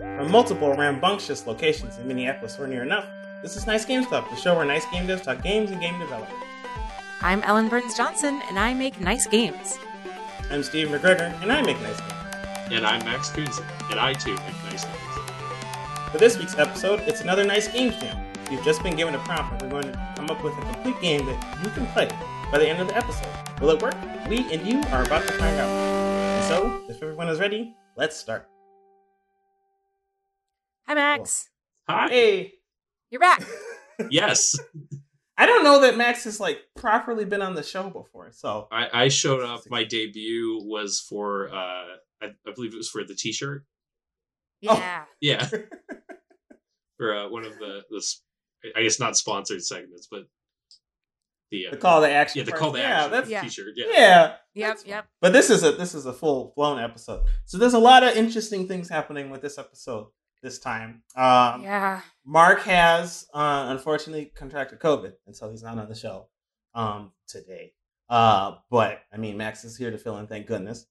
From multiple rambunctious locations in Minneapolis or near enough, this is Nice Games Club, the show where nice game devs talk games and game development. I'm Ellen Burns Johnson, and I make nice games. I'm Steve McGregor, and I make nice games. And I'm Max Kunze, and I too make nice games. For this week's episode, it's another Nice Games Jam. You've just been given a prompt, and we're going to come up with a complete game that you can play by the end of the episode. Will it work? We and you are about to find out. And so, if everyone is ready, let's start. Hi, Max. Hi. Hey! You're back. Yes, I don't know that Max has like properly been on the show before, so I, I showed up. My debut was for, uh, I, I believe it was for the T-shirt. Oh. Yeah. Yeah, for uh, one of the the, s- I guess not sponsored segments, but the uh, the call to action. yeah the part. call to yeah, action That's, Yeah. T-shirt. Yeah. yeah. Yep. Yep. But this is a this is a full blown episode. So there's a lot of interesting things happening with this episode this time. Um, Yeah. Mark has uh, unfortunately contracted COVID, and so he's not on the show um, today. Uh, but I mean, Max is here to fill in. Thank goodness.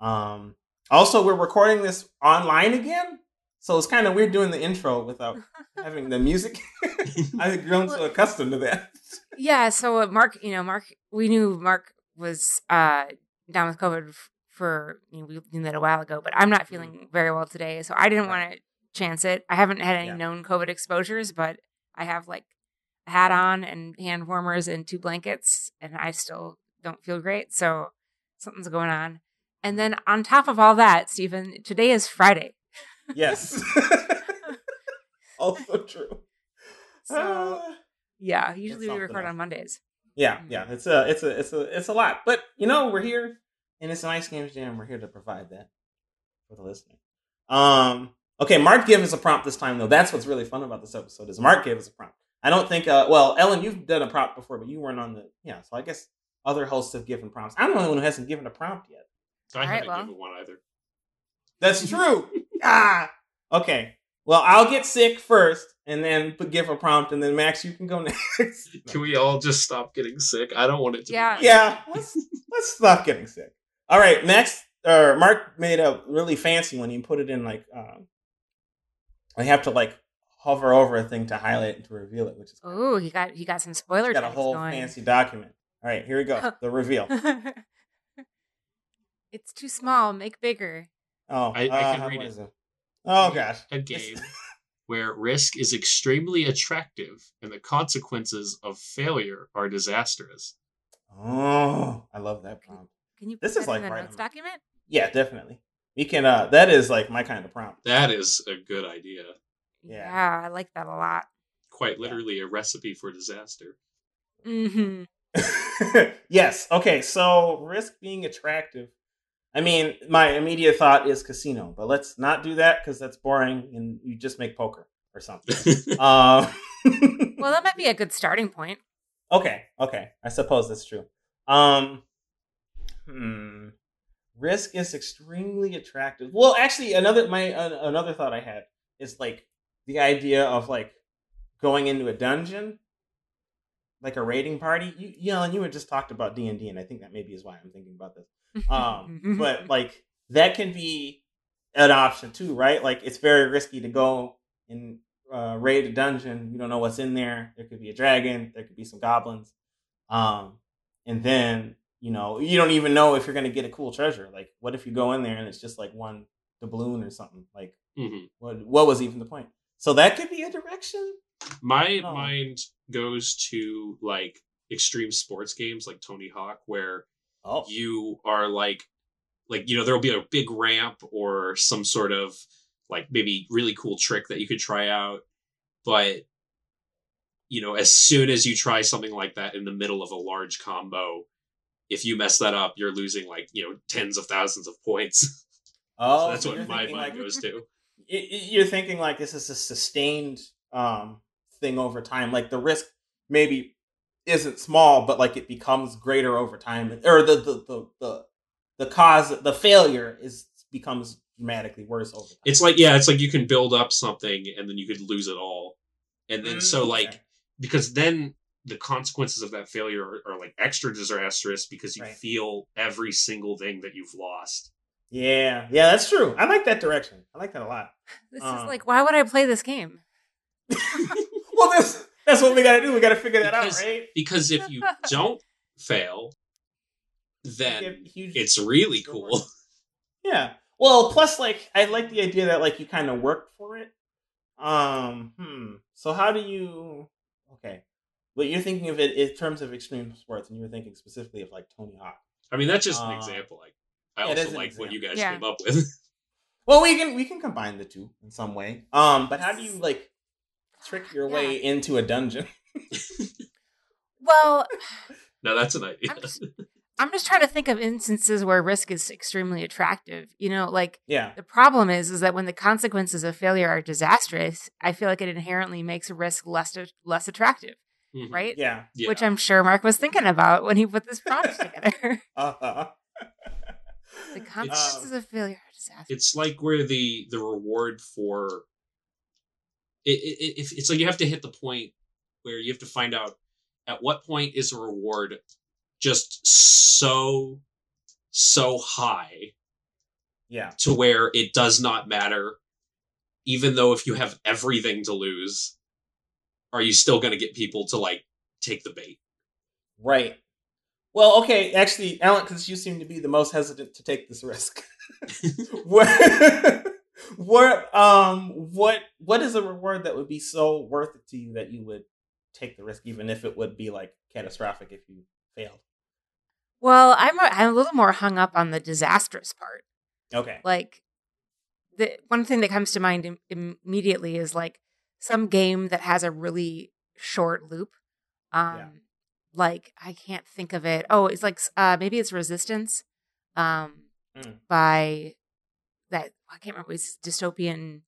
Um, also, we're recording this online again, so it's kind of weird doing the intro without having the music. I've grown so accustomed to that. Yeah. So uh, Mark, you know, Mark, we knew Mark was uh, down with COVID for you know, we knew that a while ago, but I'm not feeling very well today, so I didn't want to chance it. I haven't had any Yeah. known COVID exposures, but I have like a hat on and hand warmers and two blankets, and I still don't feel great. So something's going on. And then on top of all that, Stephen, today is Friday. Yes. also true. So- Ah. Yeah, usually we record else. on Mondays. Yeah, yeah, it's a, it's a, it's a, it's a lot. But you know, we're here, and it's a nice games jam. We're here to provide that for the listener. Um, okay, Mark gave us a prompt this time, though. That's what's really fun about this episode is Mark gave us a prompt. I don't think, uh, well, Ellen, you've done a prompt before, but you weren't on the, yeah. So I guess other hosts have given prompts. I'm the only one who hasn't given a prompt yet. I All right, haven't well. given one either. That's true. ah, okay. Well, I'll get sick first, and then put- give a prompt, and then Max, you can go next. Can we all just stop getting sick? I don't want it to. Yeah. Be yeah, let's let's stop getting sick. All right, Max or Mark made a really fancy one. He put it in like, um, I have to like hover over a thing to highlight and to reveal it, which is Oh, he got he got some spoiler. got a whole going. fancy document. All right, here we go. The reveal. it's too small. Make bigger. Oh, I- I uh, can read it. it. is Oh gosh, a game where risk is extremely attractive and the consequences of failure are disastrous. Oh, I love that prompt. Can you put This that is like in the right notes my- document? Yeah, definitely. We can. uh That is like my kind of prompt. That is a good idea. Yeah. I like that a lot. Quite literally a recipe for disaster. hmm yes. Okay. So risk being attractive. I mean, my immediate thought is casino, but let's not do that because that's boring, and you just make poker or something. um, Well, that might be a good starting point. okay. Okay. I suppose that's true. Um, hmm. Risk is extremely attractive. Well, actually, another my uh, another thought I had is like the idea of like going into a dungeon, like a raiding party. You, you know, and you had just talked about D and D, and I think that maybe is why I'm thinking about this. Um, but like that can be an option too, right? Like it's very risky to go and uh, raid a dungeon. You don't know what's in there. There could be a dragon. There could be some goblins. Um, and then you know you don't even know if you're gonna get a cool treasure. Like, what if you go in there and it's just like one doubloon or something? Like, Mhm. what what was even the point? So that could be a direction. My Oh. mind goes to like extreme sports games like Tony Hawk, where Oh, you are like like you know there'll be a big ramp or some sort of like maybe really cool trick that you could try out but you know as soon as you try something like that in the middle of a large combo if you mess that up you're losing like you know tens of thousands of points. Oh, so that's so what my mind like, goes to. you're thinking like this is a sustained um thing over time. Like the risk maybe isn't small but like it becomes greater over time. Or the the the the, the cause the failure is becomes dramatically worse over time. It's like yeah it's like you can build up something and then you could lose it all. And then Mm, so like because then the consequences of that failure are, are like extra disastrous because you Right. feel every single thing that you've lost Yeah, yeah, that's true. I like that direction. I like that a lot. This Um. is like, why would I play this game? well, that's that's what we got to do. We got to figure that Because- out, right? Because if you don't fail, then huge- it's really cool. Yeah. Well, plus, like, I like the idea that like you kind of work for it. Um. Hmm. So how do you? Okay. But you're thinking of it in terms of extreme sports, and you were thinking specifically of like Tony Hawk. I mean, that's just an Uh, example. Like, I yeah, also an like what you guys Yeah. came up with. Well, we can we can combine the two in some way. Um. But how do you like trick your way into a dungeon? Well, now that's an idea. I'm just, I'm just trying to think of instances where risk is extremely attractive. You know, like Yeah. the problem is, is that when the consequences of failure are disastrous, I feel like it inherently makes risk less less attractive, Mhm. right? Yeah. Yeah. Which I'm sure Mark was thinking about when he put this prompt together. Uh-huh. The consequences of failure are disastrous. it's like where the the reward for it, it, it it's like you have to hit the point where you have to find out at what point is a reward just so so high yeah. to where it does not matter even though if you have everything to lose are you still going to get people to like take the bait Right. Well, okay, actually, Ellen, because you seem to be the most hesitant to take this risk. what, what, um, what, what is a reward that would be so worth it to you that you would take the risk, even if it would be like catastrophic if you failed? Well, I'm a, I'm a little more hung up on the disastrous part. Okay. Like the one thing that comes to mind Im- immediately is like some game that has a really short loop. Um Yeah. like I can't think of it. Oh, it's like uh maybe it's Resistance um Mm. by that I can't remember it's dystopian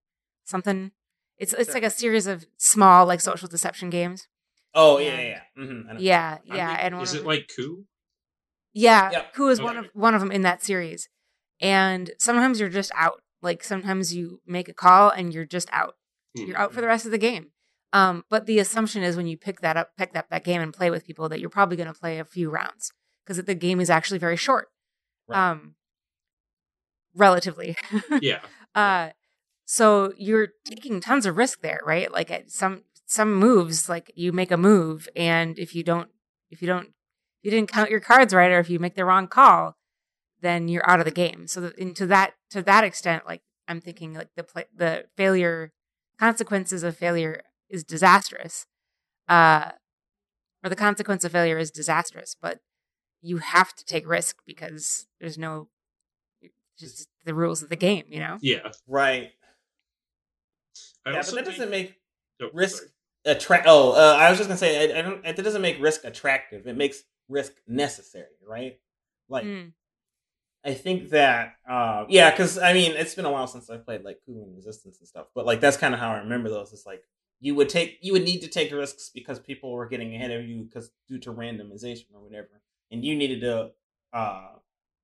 something. It's it's Sure. like a series of small like social deception games. Oh yeah, yeah, yeah. Mm-hmm, Yeah, yeah, thinking- and one is it them- like coup Yeah, Yep. who is one Okay. of one of them in that series. And sometimes you're just out. Like sometimes you make a call and you're just out. Hmm. You're out for the rest of the game. Um, but the assumption is when you pick that up, pick that that game and play with people that you're probably going to play a few rounds because the game is actually very short. Right. Um, relatively. yeah Uh, so you're taking tons of risk there, right? Like at some some moves, like you make a move, and if you don't, if you don't, if you didn't count your cards right, or if you make the wrong call, then you're out of the game. So, that, and to that to that extent, like I'm thinking, like the play, the failure consequences of failure is disastrous, uh, or the consequence of failure is disastrous. But you have to take risk because there's no just the rules of the game, you know. yeah Right. I yeah, but that think- doesn't make oh, risk sorry. attract. Oh, uh, I was just gonna say, I, I don't. It doesn't make risk attractive. It makes risk necessary, right? Like, Mm. I think that, uh, yeah, because I mean, it's been a while since I played like Coup and Resistance and stuff, but like that's kind of how I remember those. It's like you would take, you would need to take risks because people were getting ahead of you because due to randomization or whatever, and you needed to uh,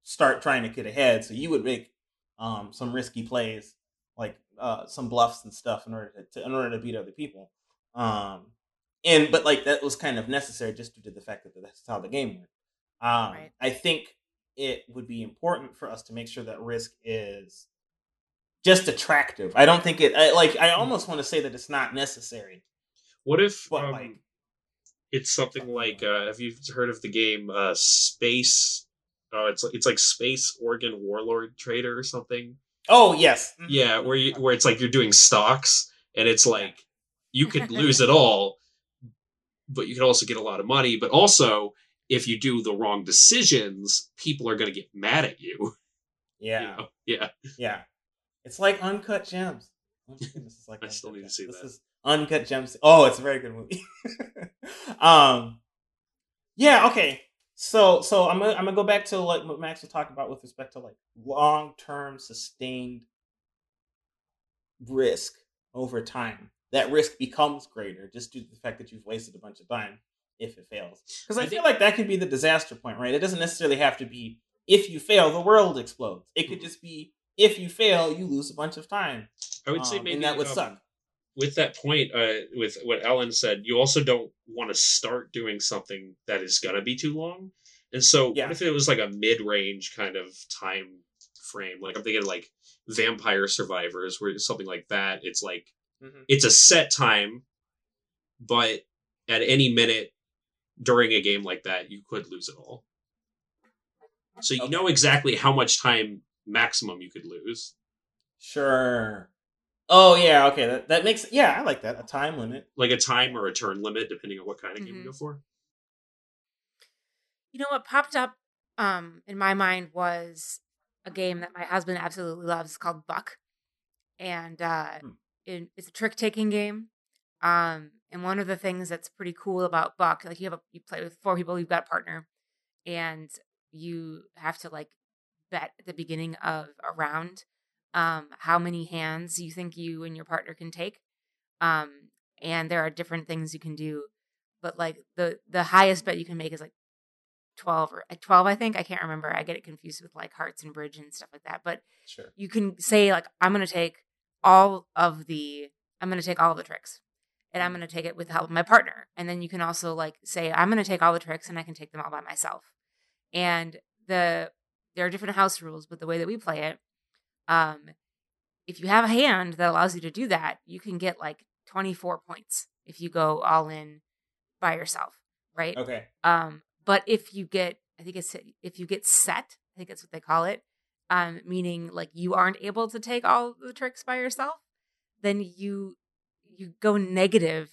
start trying to get ahead. So you would make um, some risky plays, like uh, some bluffs and stuff, in order to, in order to beat other people. Um, and but like that was kind of necessary just due to the fact that that's how the game went. Um, Right. I think it would be important for us to make sure that risk is just attractive. I don't think it I, like. I almost want to say that it's not necessary. What if But, um, like- it's something like uh, have you heard of the game uh, Space? Oh, it's it's like Space Oregon Warlord Trader or something. Oh yes, Mhm. Yeah, where you where it's like you're doing stocks and it's like you could lose it all, but you could also get a lot of money. But also, if you do the wrong decisions, people are going to get mad at you. you yeah, know? Yeah. yeah. It's like uncut gems. Oh goodness, it's like I still need to see Gems. that. This is uncut gems. Oh, it's a very good movie. um, yeah. Okay. So, so I'm gonna I'm gonna go back to like what Max was talking about with respect to like long term sustained risk over time. That risk becomes greater just due to the fact that you've wasted a bunch of time if it fails. Because I, I feel like that could be the disaster point, right? It doesn't necessarily have to be if you fail, the world explodes. It could just be if you fail, you lose a bunch of time. I would say Um, maybe and that would um, suck. with that point, uh, with what Ellen said, you also don't want to start doing something that is going to be too long. And so, Yeah. what if it was like a mid-range kind of time frame. Like I'm thinking like Vampire Survivors, where something like that. It's like Mhm. it's a set time, but at any minute during a game like that, you could lose it all. So you Okay. know exactly how much time maximum you could lose. Sure. Oh yeah, okay. That that makes yeah, I like that. A time limit. Like a time or a turn limit, depending on what kind of game you go for. You know what popped up um, in my mind was a game that my husband absolutely loves called Buck, and uh, Hmm. it, it's a trick taking game. Um, and one of the things that's pretty cool about Buck, like you have a you play with four people, you've got a partner, and you have to like bet at the beginning of a round um, how many hands you think you and your partner can take. Um, and there are different things you can do, but like the the highest bet you can make is like 12 or uh, 12 i think i can't remember i get it confused with like hearts and bridge and stuff like that but Sure. you can say like i'm going to take all of the i'm going to take all of the tricks and i'm going to take it with the help of my partner and then you can also like say i'm going to take all the tricks and i can take them all by myself. And the there are different house rules but the way that we play it um if you have a hand that allows you to do that you can get like 24 points if you go all in by yourself right? Okay. um, but if you get, I think it's if you get set, I think that's what they call it, um, meaning like you aren't able to take all the tricks by yourself, then you you go negative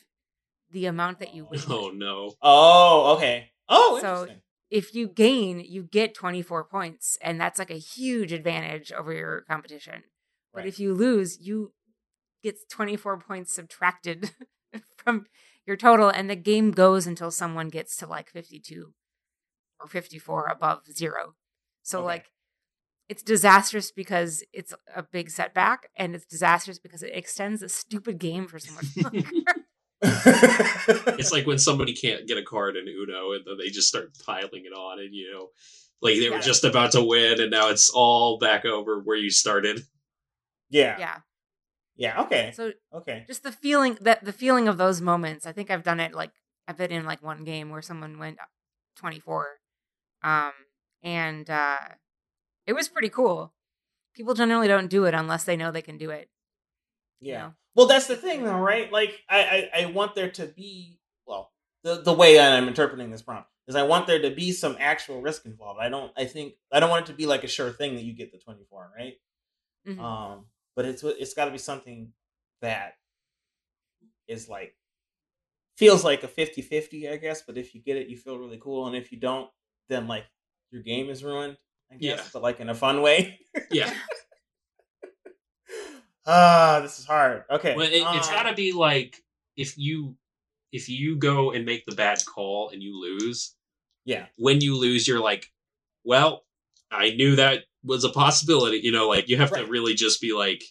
the amount that you oh, win. Oh no. Oh, okay. Oh, So- interesting. If you gain, you get 24 points, and that's like a huge advantage over your competition. But Right. if you lose, you get 24 points subtracted from your total, and the game goes until someone gets to like 52 or 54 above zero. So, Okay. like, it's disastrous because it's a big setback, and it's disastrous because it extends a stupid game for so much longer. It's like when somebody can't get a card in Uno and then they just start piling it on and you know like they were just about to win and now it's all back over where you started. yeah. yeah. yeah. Okay. So, Okay. just the feeling that the feeling of those moments i think i've done it like i've been in like one game where someone went 24 um and uh it was pretty cool people generally don't do it unless they know they can do it you Yeah. know? Well, that's the thing, though, right? Like, I, I, I want there to be, well, the the way that I'm interpreting this prompt is I want there to be some actual risk involved. I don't, I think, I don't want it to be like a sure thing that you get the 24, right? Mhm. Um, but it's it's got to be something that is like feels like a 50-50, I guess. But if you get it, you feel really cool, and if you don't, then like your game is ruined. I guess, Yeah. but like in a fun way. Yeah. Ah, this is hard. Okay, Well, it, it's um, got to be like if you if you go and make the bad call and you lose, yeah. when you lose you're like, well, I knew that was a possibility, you know, like you have to really just be like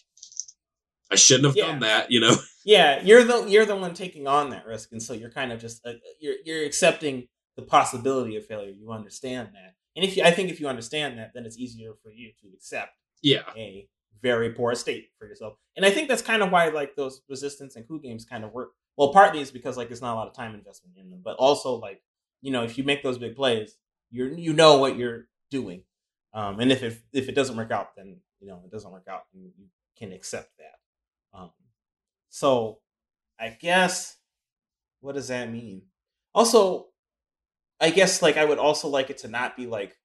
I shouldn't have Yeah. done that, you know. Yeah, you're the you're the one taking on that risk, and so you're kind of just uh, you're you're accepting the possibility of failure. You understand that, and if you, I think if you understand that, then it's easier for you to accept Yeah. a very poor state for yourself. And I think that's kind of why like those resistance and coup games kind of work. Well, partly is because like there's not a lot of time investment in them, but also like you know if you make those big plays, you you know what you're doing, um, and if it if it doesn't work out, then you know it doesn't work out, and you can accept that. Um, so I guess what does that mean? Also, I guess like I would also like it to not be like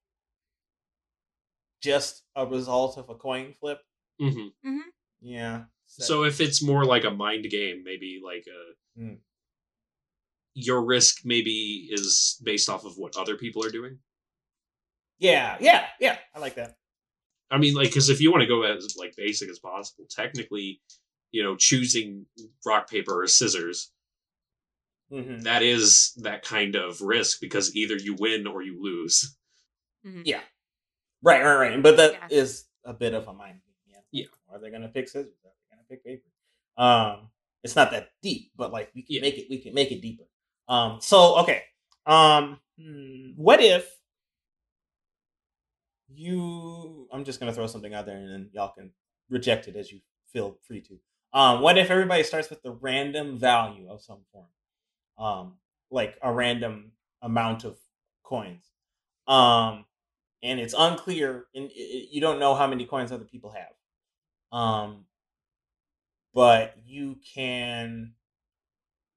just a result of a coin flip. hmm Yeah. So if it's more like a mind game, maybe like a Hmm. your risk maybe is based off of what other people are doing. yeah, yeah, yeah, I like that. I mean, like, because if you want to go as like basic as possible, technically, you know, choosing rock paper or scissors hmm that is that kind of risk because either you win or you lose. Mhm. Yeah. Right, right, right. But that is Yeah. a bit of a mind game. Yeah. Yeah. Are they gonna pick scissors? Are they gonna pick paper? Um, it's not that deep, but like we can Yeah. make it. We can make it deeper. Um. So okay. Um. hmm, What if you? I'm just gonna throw something out there, and then y'all can reject it as you feel free to. Um. What if everybody starts with the random value of some form? Um. Like a random amount of coins. Um and it's unclear, and you don't know how many coins other people have. Um, but you can.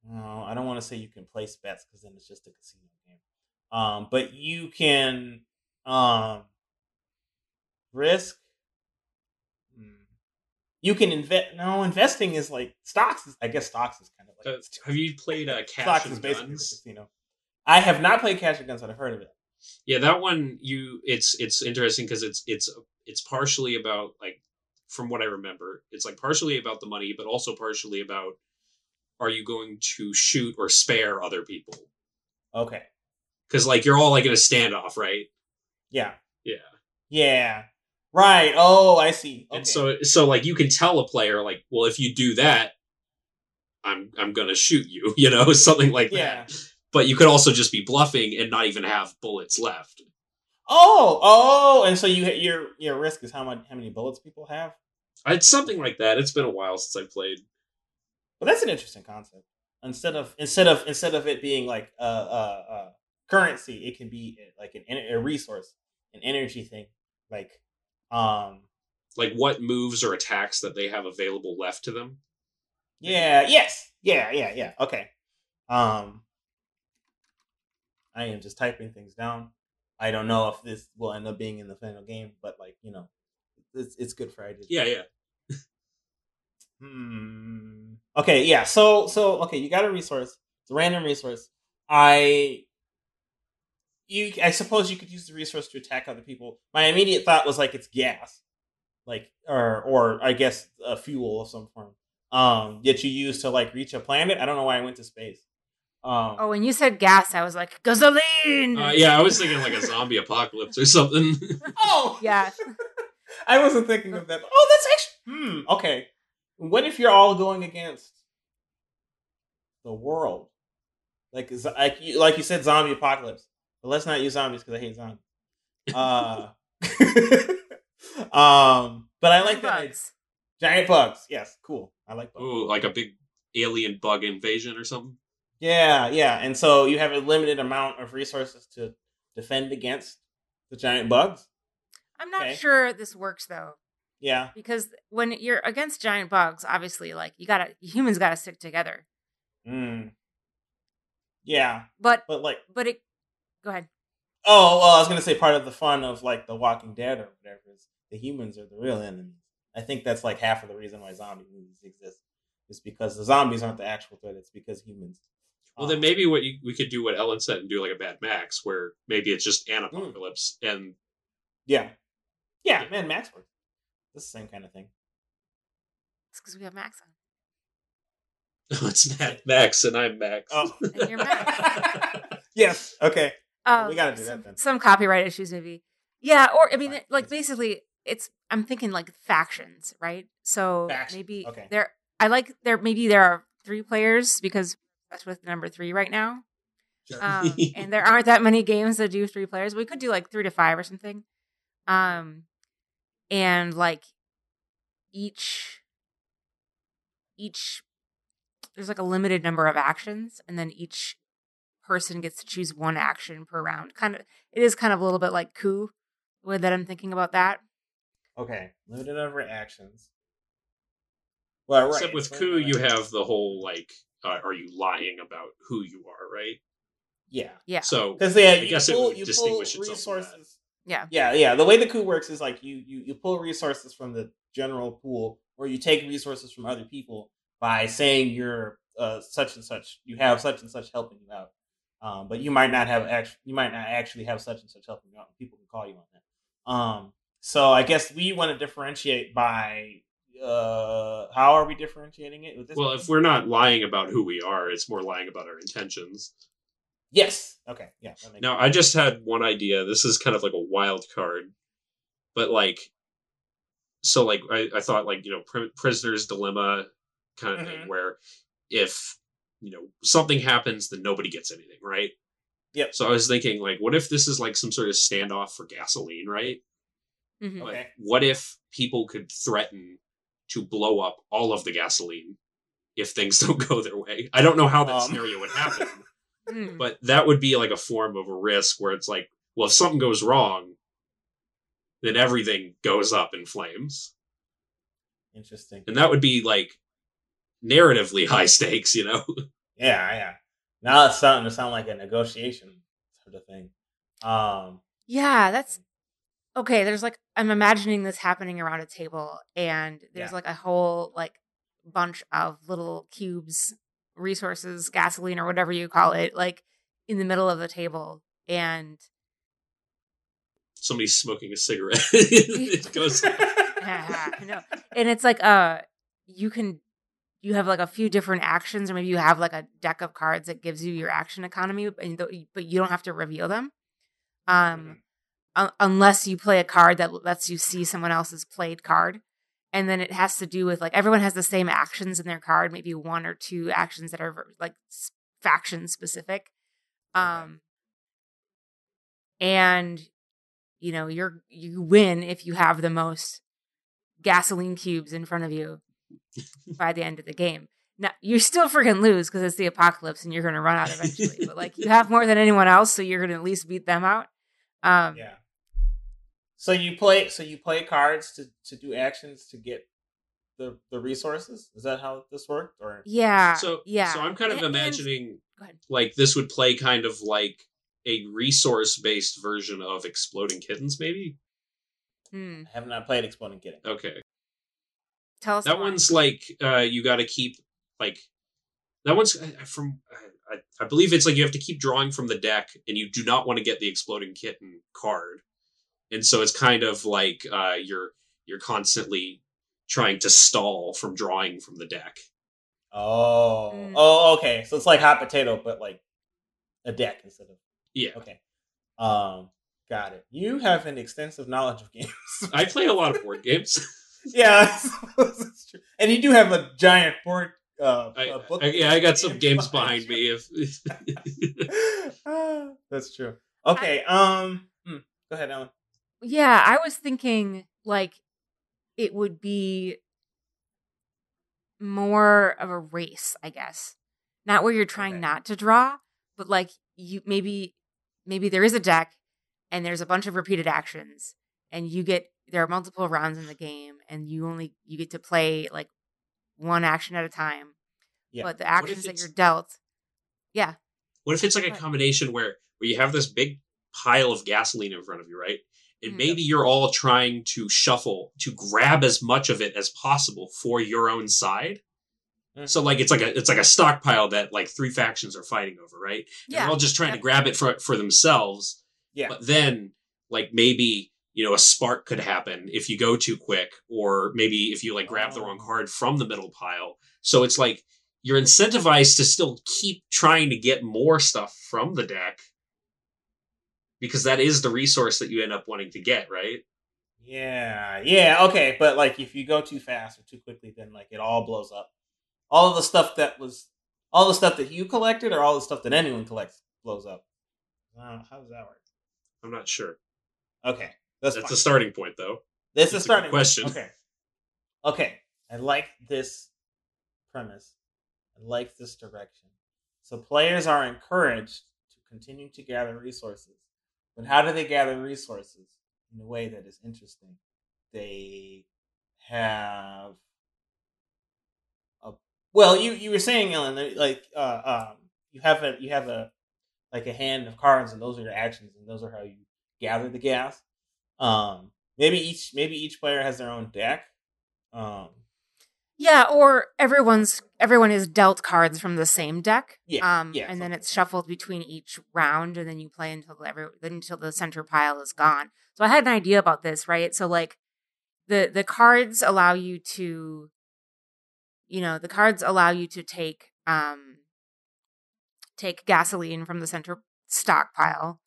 No, I don't want to say you can place bets because then it's just a casino game. Um, but you can um risk. You can invest. No, investing is like stocks. Is, I guess stocks is kind of like Uh, have you played uh, Cash stocks and is basically Guns? casino. I have not played Cash and Guns, but I've heard of it. Yeah, that one you it's it's interesting because it's it's it's partially about like from what I remember, it's like partially about the money, but also partially about are you going to shoot or spare other people? Okay. Because like you're all like in a standoff, right? Yeah. Yeah. Yeah. Right. Oh, I see. Okay. And so so like you can tell a player like, well, if you do that, I'm I'm gonna shoot you, you know, something like yeah. that. But you could also just be bluffing and not even have bullets left. Oh, oh, and so you your your risk is how much how many bullets people have. It's something like that. It's been a while since I played. But that's an interesting concept. Instead of instead of instead of it being like a uh, uh, currency, it can be like an a resource, an energy thing. Like, um, Like what moves or attacks that they have available left to them. yeah, yes, yeah, yeah, yeah. Okay. Um, I am just typing things down. I don't know if this will end up being in the final game, but like you know, it's it's good for ideas. Yeah, yeah. Hmm. Okay, yeah. So so okay, you got a resource. It's a random resource. I you I suppose you could use the resource to attack other people. My immediate thought was like it's gas. Like or or I guess a fuel of some form. Um that you use to like reach a planet. I don't know why I went to space. Um Oh, when you said gas, I was like gasoline. Uh, yeah, I was thinking like a zombie apocalypse or something. Oh Yeah. I wasn't thinking of that. Oh, that's actually hmm. Okay. What if you're all going against the world? Like, z- like you, like you said, zombie apocalypse. But let's not use zombies because I hate zombies. Uh, um, but I like that. Bugs. giant bugs. Yes, cool. I like bugs. Ooh, like a big alien bug invasion or something. Yeah, yeah. And so you have a limited amount of resources to defend against the giant bugs. I'm not Okay. sure this works though, Yeah. because when you're against giant bugs, obviously, like you gotta humans gotta stick together. Mm. Yeah, But but like but it. Go ahead. Oh, well, I was gonna say part of the fun of like The Walking Dead or whatever is the humans are the real enemies. I think that's like half of the reason why zombie movies exist is because the zombies aren't the actual threat; it's because humans. Well, Um, then maybe what you, we could do what Ellen said and do like a Mad Max, where maybe it's just an apocalypse, and yeah, yeah, Yeah. man, Max works. It's the same kind of thing. It's because we have Max on. it's Mad Max, and I'm Max. Oh, And you're Max. yes. Okay. Um, we gotta do that some, then. Some copyright issues, maybe. Yeah, or I mean, Fine. like basically, it's. I'm thinking like factions, right? So Factions, maybe okay. there. I like there. Maybe there are three players because that's with number three right now. Um, and there aren't that many games that do three players. We could do like three to five or something. Um, and like each each there's like a limited number of actions, and then each person gets to choose one action per round. Kind of, it is kind of a little bit like coup. The way that I'm thinking about that. okay. Limited number of actions. Well, right. Except with coup, you have the whole like, uh, are you lying about who you are, right? yeah. Yeah, So Because yeah, I you guess it would you pull distinguish itself resources. yeah, Yeah, yeah. The way the coup works is like you you you pull resources from the general pool, or you take resources from other people by saying you're uh, such and such. You have such and such helping you out, um, but you might not have actually you might not actually have such and such helping you out. People can call you on that. Um, so I guess we want to differentiate by uh, how are we differentiating it? With this well, if we're not lying about who we are, it's more lying about our intentions. yes, okay, yeah. Now, sense. I just had one idea. This is kind of like a wild card, but like, so like I, I thought like you know pri- prisoner's dilemma kind of Mhm. thing where if you know something happens, then nobody gets anything, right? Yep. So I was thinking like, what if this is like some sort of standoff for gasoline, right? Mhm. Like, Okay. what if people could threaten to blow up all of the gasoline if things don't go their way? I don't know how that Um. scenario would happen Mm. but that would be like a form of a risk where it's like well if something goes wrong then everything goes up in flames. Interesting. And that would be like narratively high stakes, you know? Yeah, yeah. Now it's starting to sound like a negotiation sort of thing. Um, Yeah, that's okay. There's like I'm imagining this happening around a table, and there's Yeah. like a whole like bunch of little cubes, resources, gasoline, or whatever you call it, like in the middle of the table, and Somebody's smoking a cigarette. it goes I know. And it's like uh you can you have like a few different actions or maybe you have like a deck of cards that gives you your action economy but you don't have to reveal them. Um un- unless you play a card that lets you see someone else's played card. And then it has to do with like everyone has the same actions in their card, maybe one or two actions that are like faction specific. Um and you know, you're you win if you have the most gasoline cubes in front of you by the end of the game. Now you still freaking lose because it's the apocalypse and you're going to run out eventually. but like you have more than anyone else, so you're going to at least beat them out. Um, yeah. So you play. So you play cards to to do actions to get the the resources. Is that how this worked? Or yeah, so yeah. so i'm kind of And- and- imagining go like this would play kind of like a resource based version of exploding kittens maybe Hmm. I have not played Exploding Kittens. okay Tell us that more. one's like uh you got to keep like that one's from I, I believe it's like you have to keep drawing from the deck and you do not want to get the exploding kitten card and so it's kind of like uh you're you're constantly trying to stall from drawing from the deck Oh, Mm. oh, okay. So it's like hot potato, but like a deck instead of yeah okay. Um, got it. You have an extensive knowledge of games. i play a lot of board games yeah, I true. And you do have a giant port. Uh, I, uh, book I- yeah i got some games games behind me if That's true. Okay. Um. hmm, Go ahead, Ellen. Yeah, I was thinking like it would be more of a race, I guess. Not where you're trying Okay. not to draw, but like you maybe maybe there is a deck and there's a bunch of repeated actions and you get there are multiple rounds in the game and you only you get to play like one action at a time. Yeah. But the actions that you're dealt yeah. What if it's like a combination where where you have this big pile of gasoline in front of you, right? And Mm. maybe you're all trying to shuffle to grab as much of it as possible for your own side. Mm. So like it's like a it's like a stockpile that like three factions are fighting over, right? And Yeah. they're all just trying to grab it for for themselves. Yeah. But then like maybe you know a spark could happen if you go too quick, or maybe if you like grab the wrong Oh. card from the middle pile. So it's like you're incentivized to still keep trying to get more stuff from the deck because that is the resource that you end up wanting to get, right? Yeah. Yeah. Okay. But like, if you go too fast or too quickly, then like it all blows up. All of the stuff that was, all the stuff that you collected, or all the stuff that anyone collects, blows up. Uh, how does that work? I'm not sure. Okay. That's, That's a starting point, though. This is That's a good starting question. Okay. Okay. I like this premise. I like this direction. So players are encouraged to continue to gather resources. But how do they gather resources in a way that is interesting? They have a well, you you were saying, Ellen, like uh, um, you have a you have a like a hand of cards, and those are your actions, and those are how you gather the gas. Um, maybe each maybe each player has their own deck. Um, Yeah, or everyone's everyone is dealt cards from the same deck. Yeah, Um yeah, and then it's shuffled between each round and then you play until every until the center pile is gone. So I had an idea about this, right? So like the the cards allow you to you know, the cards allow you to take um take gasoline from the center stockpile.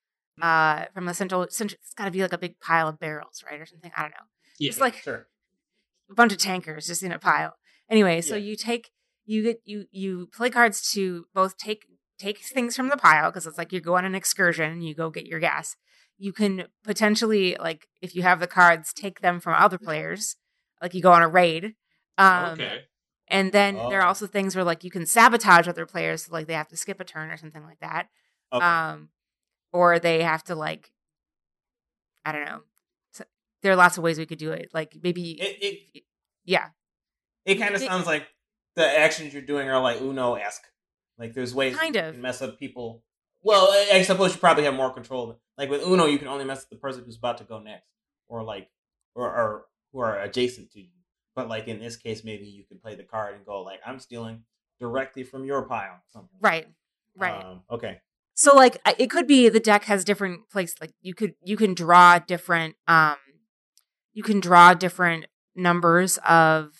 Uh from the central, central it's got to be like a big pile of barrels, right? Or something. I don't know. Yeah. It's like sure. a bunch of tankers just in a pile. Anyway, so Yeah. you take you get you you play cards to both take take things from the pile because it's like you go on an excursion and you go get your gas. You can potentially like if you have the cards, take them from other players. Like you go on a raid. Um, okay. And then there are Oh. also things where like you can sabotage other players, so like they have to skip a turn or something like that. Okay. Um, or they have to like, I don't know, there are lots of ways we could do it. Like maybe, It it, yeah, it kind of sounds like the actions you're doing are like Uno esque. Like there's ways Kind of. mess up people. Well, I, I suppose you probably have more control. Like with Uno, you can only mess up the person who's about to go next, or like, or or who are adjacent to you. But like in this case, maybe you can play the card and go like, I'm stealing directly from your pile. Something. right, right. Um, okay. So like it could be the deck has different place like you could you can draw different um you can draw different numbers of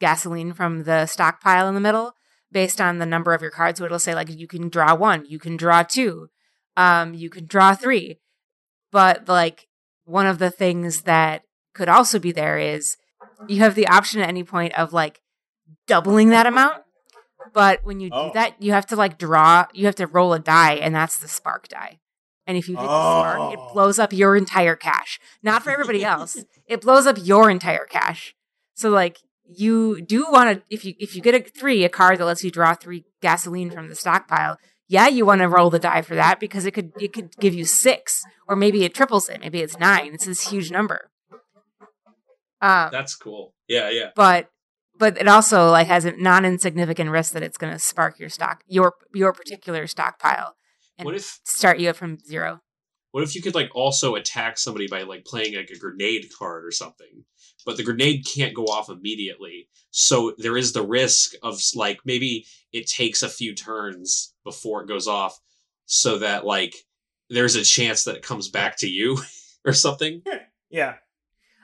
gasoline from the stockpile in the middle based on the number of your cards. So it'll say like you can draw one you can draw two um you can draw three. But like one of the things that could also be there is you have the option at any point of like doubling that amount but when you Oh. do that you have to like draw you have to roll a die and that's the spark die and if you hit the spark it Oh. blows up your entire cache not for everybody else it blows up your entire cache so like you do want to if you if you get a three a card that lets you draw three gasoline from the stockpile yeah you want to roll the die for that because it could it could give you six or maybe it triples it maybe it's nine it's this huge number um That's cool. Yeah, yeah. but but it also like has a non-insignificant risk that it's going to spark your stock your your particular stockpile and What if start you up from zero what if you could like also attack somebody by like playing like a grenade card or something? But the grenade can't go off immediately. So there is the risk of like maybe it takes a few turns before it goes off so that like there's a chance that it comes back to you or something. Yeah.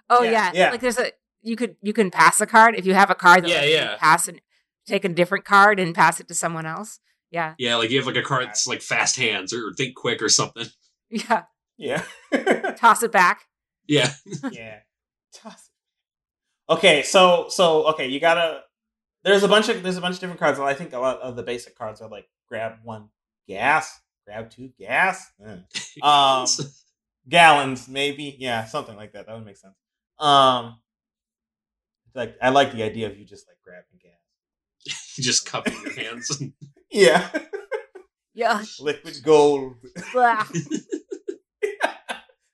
oh Yeah, yeah, yeah. like there's a you could you can pass a card if you have a card that Yeah, lets you yeah. pass and take a different card and pass it to someone else yeah Yeah, like you have like a card that's like fast hands or think quick or something. yeah Yeah. toss it back Yeah. yeah. Toss it. Okay, so so okay, you gotta. There's a bunch of there's a bunch of different cards. I think a lot of the basic cards are like grab one gas, grab two gas, eh. um, gallons maybe, yeah, something like that. That would make sense. Um, like I like the idea of you just like grabbing gas. you just cupping your hands. Yeah, yeah liquid gold. Blah.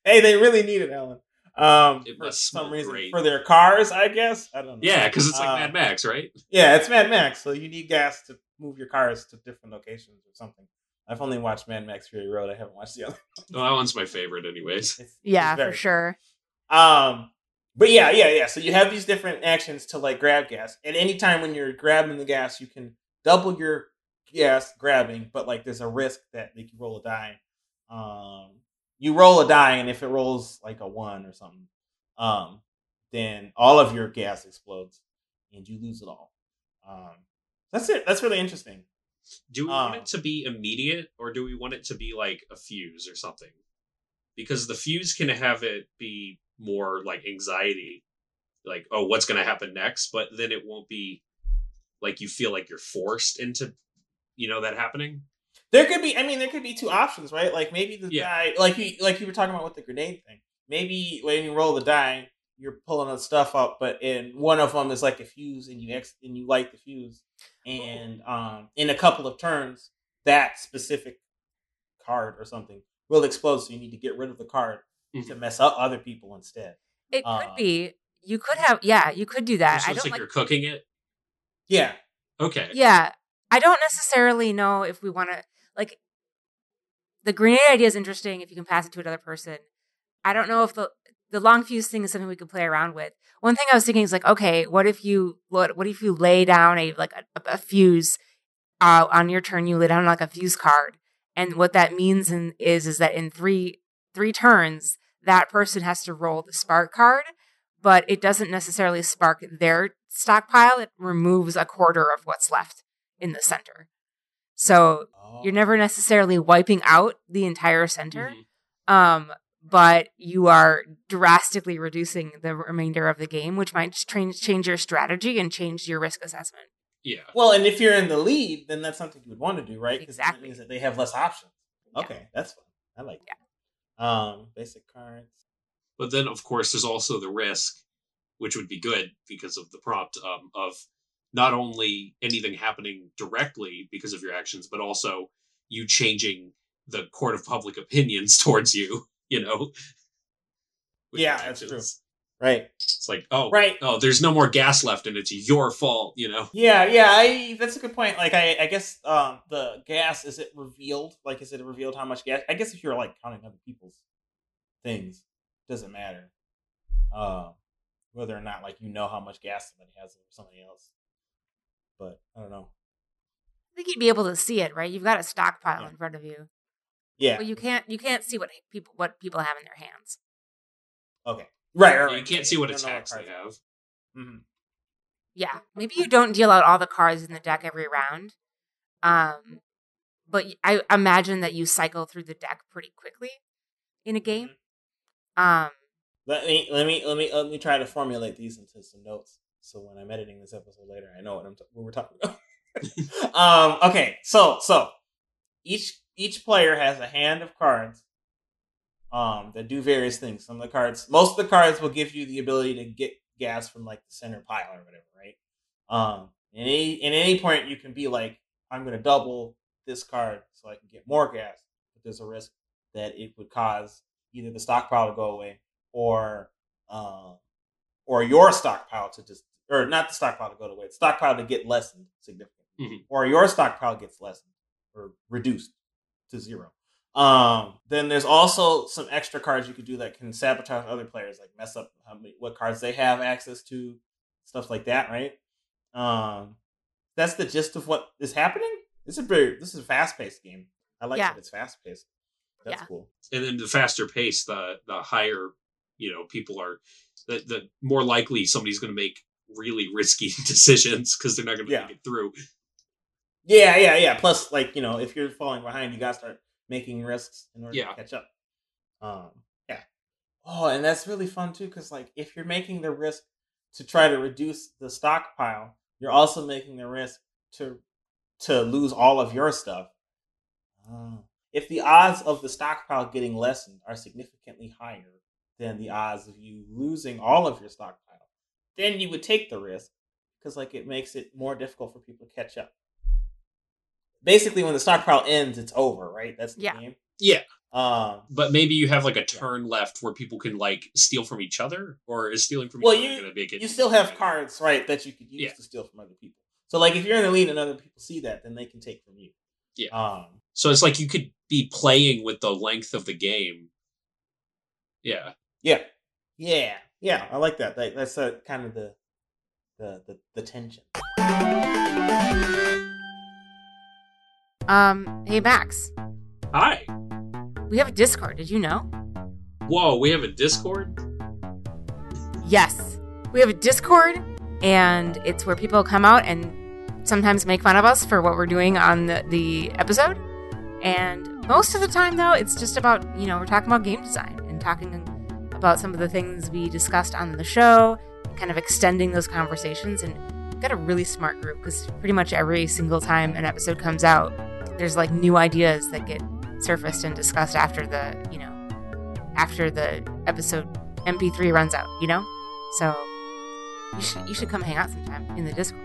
hey, they really need it, Ellen. Um, It for some reason great. for their cars, I guess. I don't know. yeah, because it's like Uh, Mad Max, right? Yeah, it's Mad Max, so you need gas to move your cars to different locations or something. I've only watched Mad Max Fury Road. I haven't watched the other. No, that one's my favorite, anyways. It's, yeah it's for sure Um, but yeah, yeah, yeah. So you have these different actions to like grab gas. At any time when you're grabbing the gas, you can double your gas grabbing, but like there's a risk that like you roll a die. Um, you roll a die, and if it rolls like a one or something, um, then all of your gas explodes, and you lose it all. Um, that's it. That's really interesting. Do we want Um, it to be immediate or do we want it to be like a fuse or something? Because the fuse can have it be more like anxiety, like, oh, what's going to happen next? But then it won't be like you feel like you're forced into, you know, that happening. There could be, I mean, there could be two options, right? Like maybe the Yeah. die, like you, like you were talking about with the grenade thing. Maybe when you roll the die, you're pulling the stuff up, but in one of them is like a fuse, and you ex, and you light the fuse, and um, in a couple of turns, that specific card or something will explode. So you need to get rid of the card to Mhm. mess up other people instead. it could Uh, be you could have yeah you could do that Just i looks don't like, like you're cooking it. Yeah, Okay. Yeah. I don't necessarily know if we want to like the grenade idea is interesting if you can pass it to another person. I don't know if the the long fuse thing is something we could play around with. One thing I was thinking is like, okay, what if you what what if you lay down a like a, a fuse uh, on your turn? You lay down like a fuse card, and what that means in, is is that in three three turns, that person has to roll the spark card, but it doesn't necessarily spark their stockpile. It removes a quarter of what's left in the center. So you're never necessarily wiping out the entire center, Mhm. um, but you are drastically reducing the remainder of the game, which might change change your strategy and change your risk assessment. Yeah. Well, and if you're in the lead, then that's something you would want to do, right? 'Cause then Exactly. That means that they have less options. Yeah. Okay, that's fun. I like that. Um, basic cards. But then, of course, there's also the risk, which would be good because of the prompt um, of not only anything happening directly because of your actions, but also you changing the court of public opinions towards you. You know. Yeah, that's true. Actions. Right. It's like, oh, Right. oh, there's no more gas left, and it's your fault. You know? Yeah, yeah, I that's a good point. Like I I guess um the gas is it revealed? Like is it revealed how much gas? I guess if you're like counting other people's things, doesn't matter. Um whether or not like you know how much gas somebody has or somebody else. But I don't know. I think you'd be able to see it, right? You've got a stockpile Yeah. in front of you. Yeah. Well, you can't you can't see what people what people have in their hands. Okay. Right, right, right. You can't see what You don't attacks they cards- have. Mhm. Yeah, maybe you don't deal out all the cards in the deck every round. Um, but I imagine that you cycle through the deck pretty quickly in a game. Um, Let me let me let me let me try to formulate these into some notes. So when I'm editing this episode later, I know what I'm t- what we're talking about. um. Okay. So so each each player has a hand of cards. Um, that do various things. Some of the cards, most of the cards will give you the ability to get gas from like the center pile or whatever, right? Um, in any in any point you can be like, I'm going to double this card so I can get more gas, but there's a risk that it would cause either the stockpile to go away or um, or your stockpile to just or not the stockpile to go away, the stockpile to get lessened significantly, Mhm. or your stockpile gets lessened or reduced to zero. Um, then there's also some extra cards you could do that can sabotage other players, like mess up how many, what cards they have access to, stuff like that, right? Um, that's the gist of what is happening. This is a very this is a fast paced game. I like Yeah. that it's fast paced. That's Yeah. cool. And then the faster pace, the the higher, you know, people are, the the more likely somebody's going to make really risky decisions because they're not going to Yeah. make it through. Yeah, yeah, yeah. Plus, like you know, if you're falling behind, you gotta start making risks in order Yeah. to catch up. Um, yeah. Oh, and that's really fun too, because like if you're making the risk to try to reduce the stockpile, you're also making the risk to to lose all of your stuff. Oh. If the odds of the stockpile getting lessened are significantly higher than the odds of you losing all of your stockpile, then you would take the risk because like it makes it more difficult for people to catch up basically when the stockpile ends, it's over, right? That's the Yeah. game. Yeah, Um, but maybe you have like a turn left where people can like steal from each other, or is stealing from well, each other you going to make it? you still have cards, right, that you could use Yeah. to steal from other people. So, like, if you're in the lead and other people see that, then they can take from you. Yeah. Um, So it's like you could be playing with the length of the game. Yeah. yeah, yeah, yeah. I like that. Like, that's uh, kind of the the the, the tension. Um, hey Max, Hi. we have a Discord. Did you know? Whoa, we have a Discord? Yes, we have a Discord, and it's where people come out and sometimes make fun of us for what we're doing on the, the episode. And most of the time, though, it's just about, you know, we're talking about game design and talking about some of the things we discussed on the show, kind of extending those conversations. And we've got a really smart group because pretty much every single time an episode comes out, there's like new ideas that get surfaced and discussed after the, you know, after the episode MP3 runs out, you know? So you should you should come hang out sometime in the Discord.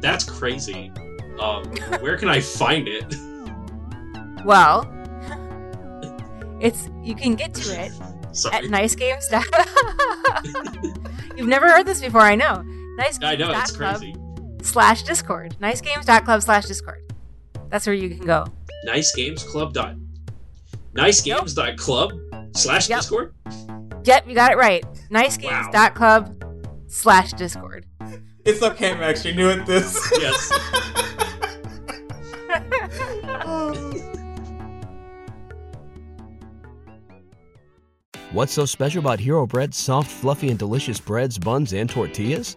That's crazy. Um, where can I find it? Well, it's you can get to it at Sorry. Nice Games. You've never heard this before, I know. Nice I know, it's crazy. slash Discord. Nicegames.club slash Discord. That's where you can go. Nicegamesclub dot nicegames dot club slash Yep. discord Yep, you got it right. Nicegames.club slash Discord. It's okay, Max. You're new at this. yes What's so special about Hero Bread's soft, fluffy, and delicious breads, buns, and tortillas?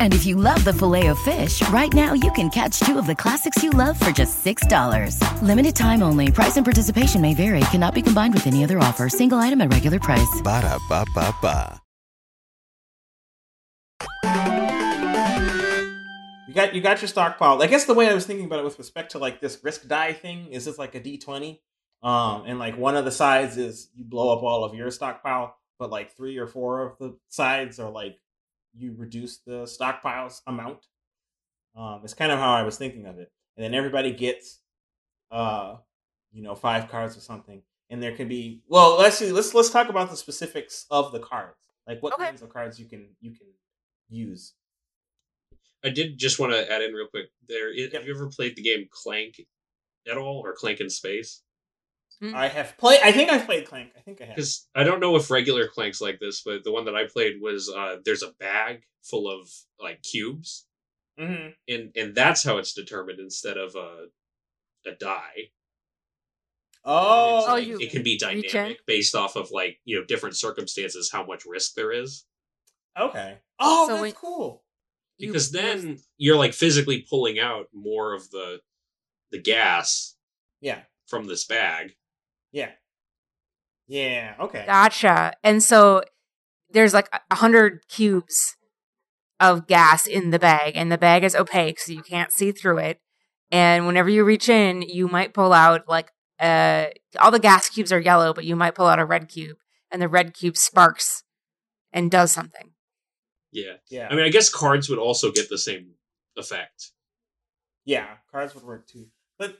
And if you love the Filet-O-Fish, right now you can catch two of the classics you love for just $6. Limited time only. Price and participation may vary. Cannot be combined with any other offer. Single item at regular price. Ba-da-ba-ba-ba. You got you got your stockpile. I guess the way I was thinking about it with respect to like this risk die thing is it's like a D twenty, um, and like one of the sides is you blow up all of your stockpile, but like three or four of the sides are like you reduce the stockpiles amount. Um, it's kind of how I was thinking of it, and then everybody gets, uh, you know, five cards or something, and there can be. Well, let's see. Let's let's talk about the specifics of the cards, like what Okay. kinds of cards you can you can use. I did just want to add in real quick. There, Yep. have you ever played the game Clank at all, or Clank in Space? I have played. I think I've played Clank. I think I have. Because I don't know if regular Clanks like this, but the one that I played was uh, there's a bag full of like cubes, hmm and and that's how it's determined instead of a a die. Oh, It's Oh, you it can be reach in? dynamic based off of like you know different circumstances, how much risk there is. okay. Oh, So that's when- cool. Because you- then you're like physically pulling out more of the the gas Yeah, from this bag. Yeah, yeah. Okay. Gotcha. And so there's like a hundred cubes of gas in the bag, and the bag is opaque, so you can't see through it. And whenever you reach in, you might pull out like uh all the gas cubes are yellow, but you might pull out a red cube, and the red cube sparks and does something. Yeah, Yeah, I mean, I guess cards would also get the same effect. yeah. Cards would work too, but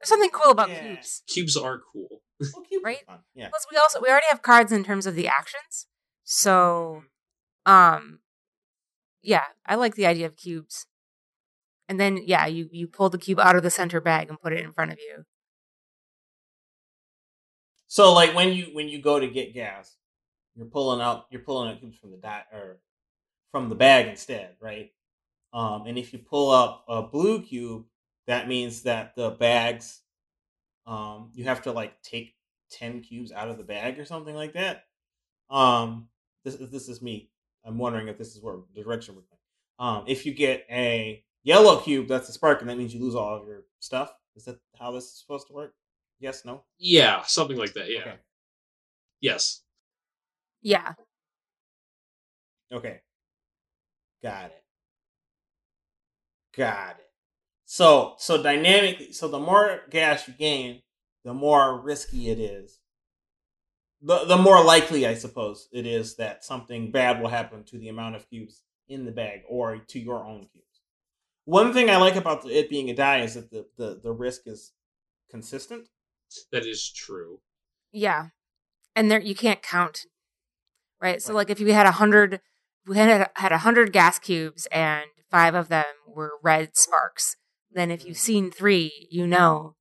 There's something cool about Yeah. cubes. Cubes are cool. well, cubes Right? fun. Yeah. Plus, we also we already have cards in terms of the actions, so um, yeah, I like the idea of cubes. And then yeah, you you pull the cube out of the center bag and put it in front of you. So like when you when you go to get gas, you're pulling out you're pulling out cubes from the dot or from the bag instead, right? Um, and if you pull out a blue cube, that means that the bags, um, you have to like take ten cubes out of the bag or something like that. Um, this this is me. I'm wondering if this is where the direction we're going. Um, if you get a yellow cube, that's a spark, and that means you lose all of your stuff. Is that how this is supposed to work? Yes. No. Yeah, something like that. Yeah. Okay. Yes. Yeah, Okay. Got it. Got it. So so dynamically, so the more gas you gain, the more risky it is. The the more likely, I suppose, it is that something bad will happen to the amount of cubes in the bag or to your own cubes. One thing I like about it being a die is that the, the, the risk is consistent. That is true. yeah, and there you can't count, right? So Right. like if you had a hundred, we had had a hundred gas cubes and five of them were red sparks. Then if you've seen three, you know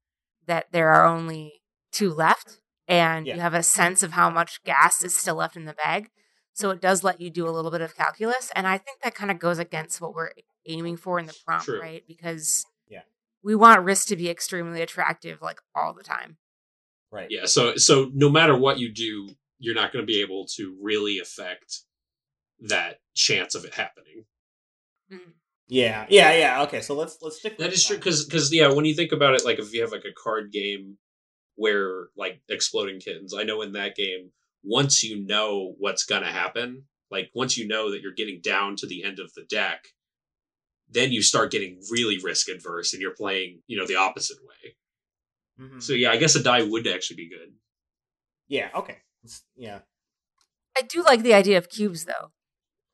that there are only two left, and Yeah. you have a sense of how much gas is still left in the bag. So it does let you do a little bit of calculus, and I think that kind of goes against what we're aiming for in the prompt, True. right? Because Yeah. we want risk to be extremely attractive, like all the time. Right. Yeah. So so no matter what you do, you're not going to be able to really affect that chance of it happening. Mm-hmm. Yeah. Yeah. Yeah. Okay. So let's let's stick. That with is true because because yeah, when you think about it, like if you have like a card game where like exploding kittens, I know in that game, once you know what's gonna happen, like once you know that you're getting down to the end of the deck, then you start getting really risk adverse and you're playing, you know, the opposite way. Mhm. So yeah, I guess a die would actually be good. Yeah. Okay. Yeah. I do like the idea of cubes, though.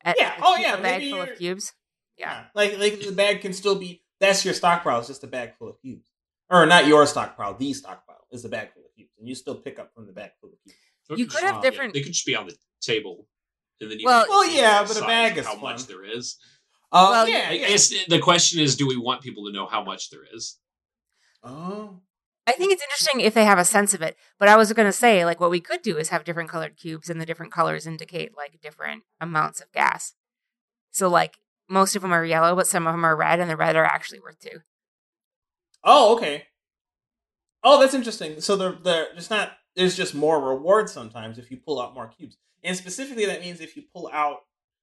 A- Yeah. Oh, cu- yeah, bag maybe full of you're- cubes. Yeah. Yeah. Like like the bag can still be that's your stockpile, it's just a bag full of cubes. Or not your stockpile, the stockpile is a bag full of cubes. And you still pick up from the bag full of cubes. Or it You could could have yeah, different- they could just be on the table, and then you Well- can Well, yeah, but a bag is how fun. much there is. Uh, Well, yeah, I yeah. guess the question is, do we want people to know how much there is? Oh. I think it's interesting if they have a sense of it. But I was going to say, like, what we could do is have different colored cubes, and the different colors indicate like different amounts of gas. So, like, most of them are yellow, but some of them are red, and the red are actually worth two. Oh, okay. Oh, that's interesting. So there, there's not. There's just more reward sometimes if you pull out more cubes, and specifically that means if you pull out,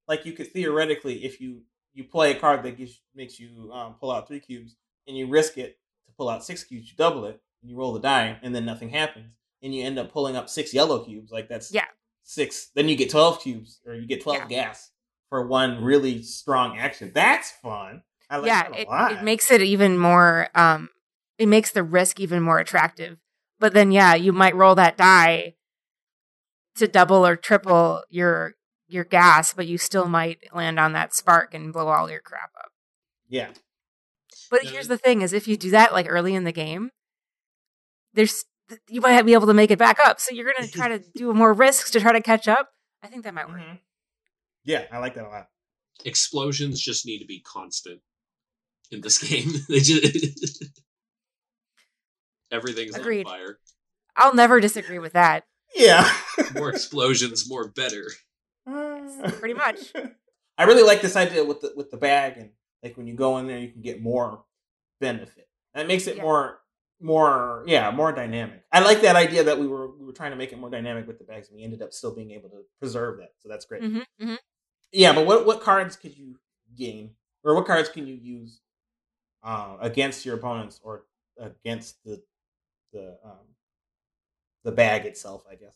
like you could theoretically, if you you play a card that gives makes you um, pull out three cubes, and you risk it to pull out six cubes, you double it, and you roll the die, and then nothing happens, and you end up pulling up six yellow cubes. Like that's Yeah. six. Then you get twelve cubes, or you get twelve Yeah. gas. For one really strong action. That's fun. I like yeah, that a it, lot. it makes it even more. Um, it makes the risk even more attractive. But then, yeah, you might roll that die to double or triple your your gas, but you still might land on that spark and blow all your crap up. yeah. But here's the thing: is if you do that like early in the game, there's you might be able to make it back up. So you're gonna try to do more risks to try to catch up. I think that might work. Mhm. Yeah, I like that a lot. Explosions just need to be constant in this game. they just everything's Agreed. on fire. I'll never disagree with that. Yeah. More explosions, more better. Pretty much. I really like this idea with the with the bag and like when you go in there you can get more benefit. That makes it Yeah. more more yeah, more dynamic. I like that idea that we were we were trying to make it more dynamic with the bags and we ended up still being able to preserve that. So that's great. hmm hmm Yeah, but what what cards could you gain or what cards can you use uh, against your opponents or against the the um, the bag itself? I guess.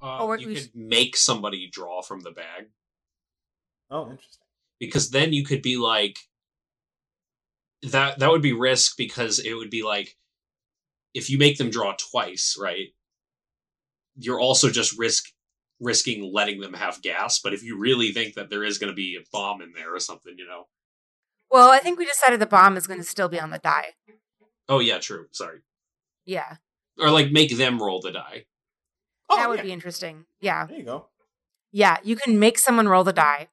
Uh, we're- you could sh- make somebody draw from the bag Oh, interesting. because then you could be like that. That would be risk because it would be like if you make them draw twice, right? You're also just risk risking letting them have gas. But if you really think that there is going to be a bomb in there or something, you know. Well, I think we decided the bomb is going to still be on the die. Oh yeah, true. Sorry. Yeah, Or like make them roll the die. Oh, that would yeah. be interesting. Yeah, There you go. yeah. You can make someone roll the die,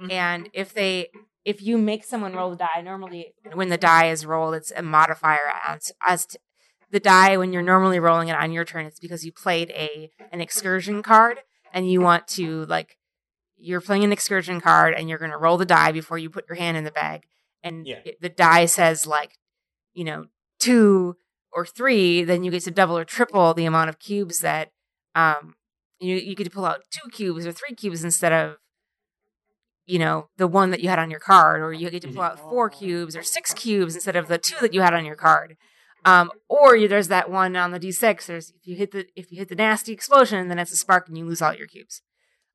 Mhm. and if they if you make someone roll the die, normally when the die is rolled, it's a modifier as as to, the die when you're normally rolling it on your turn. It's because you played a an excursion card and you want to like you're playing an excursion card and you're going to roll the die before you put your hand in the bag, and Yeah. it- the die says like you know two or three, then you get to double or triple the amount of cubes that um you you get to pull out two cubes or three cubes instead of you know the one that you had on your card or you get to pull out four cubes or six cubes instead of the two that you had on your card um, or you, there's that one on the d6 there's if you hit the if you hit the nasty explosion then it's a spark and you lose all your cubes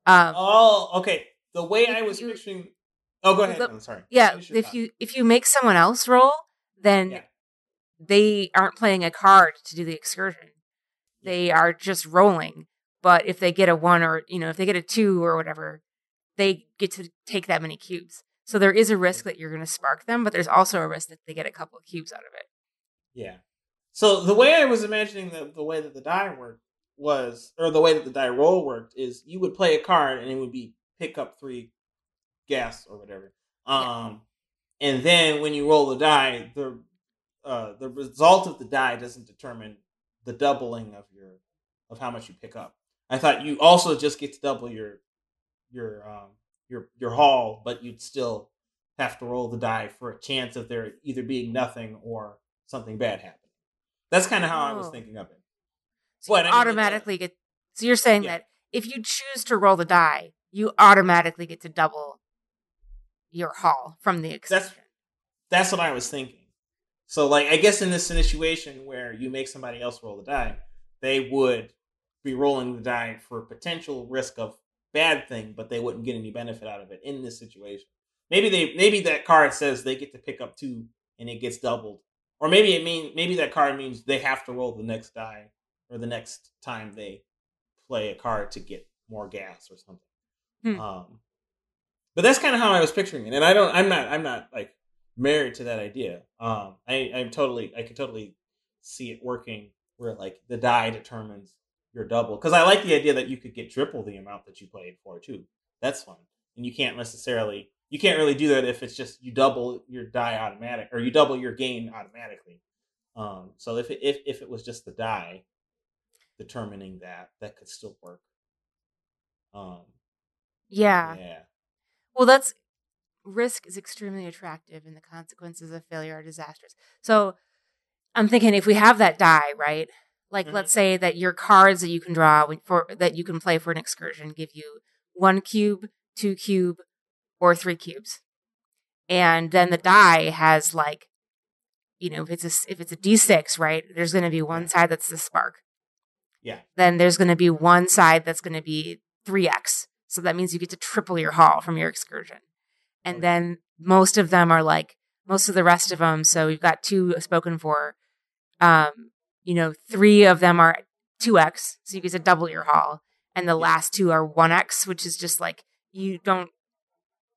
um, Oh, okay. The way I was you- picturing. Oh, go ahead. the- I'm sorry. yeah if thought. you if you make someone else roll then Yeah. they aren't playing a card to do the excursion they are just rolling but if they get a one or you know if they get a two or whatever they get to take that many cubes so there is a risk that you're going to spark them but there's also a risk that they get a couple of cubes out of it Yeah. So the way I was imagining the, the way that the die worked was, or the way that the die roll worked, is you would play a card and it would be pick up three gas or whatever. Um, and then when you roll the die, the uh, the result of the die doesn't determine the doubling of your of how much you pick up. I thought you also just get to double your your um your your haul, but you'd still have to roll the die for a chance of there either being nothing or something bad happening. That's kind of how I was Oh. thinking of it. so But, automatically get so you're saying Yeah. that if you choose to roll the die you automatically get to double your haul from the excursion That's what I was thinking. So, like, I guess in this situation where you make somebody else roll the die, they would be rolling the die for potential risk of bad thing, but they wouldn't get any benefit out of it in this situation. Maybe they, maybe that card says they get to pick up two and it gets doubled, or maybe it mean maybe that card means they have to roll the next die or the next time they play a card to get more gas or something. Hmm. Um, but that's kind of how I was picturing it, and I don't, I'm not, I'm not like married to that idea. Um, I, I'm totally, I could totally see it working where like the die determines your double because I like the idea that you could get triple the amount that you played for too. That's fun, and you can't necessarily, you can't really do that if it's just you double your die automatic or you double your gain automatically. Um, so if it, if if it was just the die determining that, that could still work. Um, yeah yeah. Well, that's risk is extremely attractive, and the consequences of failure are disastrous. So, I'm thinking if we have that die, right? Like, Mhm. let's say that your cards that you can draw for that you can play for an excursion give you one cube, two cube, or three cubes, and then the die has like, you know, if it's a if it's a d6, right? There's going to be one side that's the spark. Yeah. Then there's going to be one side that's going to be three x So that means you get to triple your haul from your excursion. And then most of them are like, most of the rest of them. So we've got two spoken for. Um, you know, three of them are 2x. So you get to double your haul. And the last two are 1x, which is just like, you don't,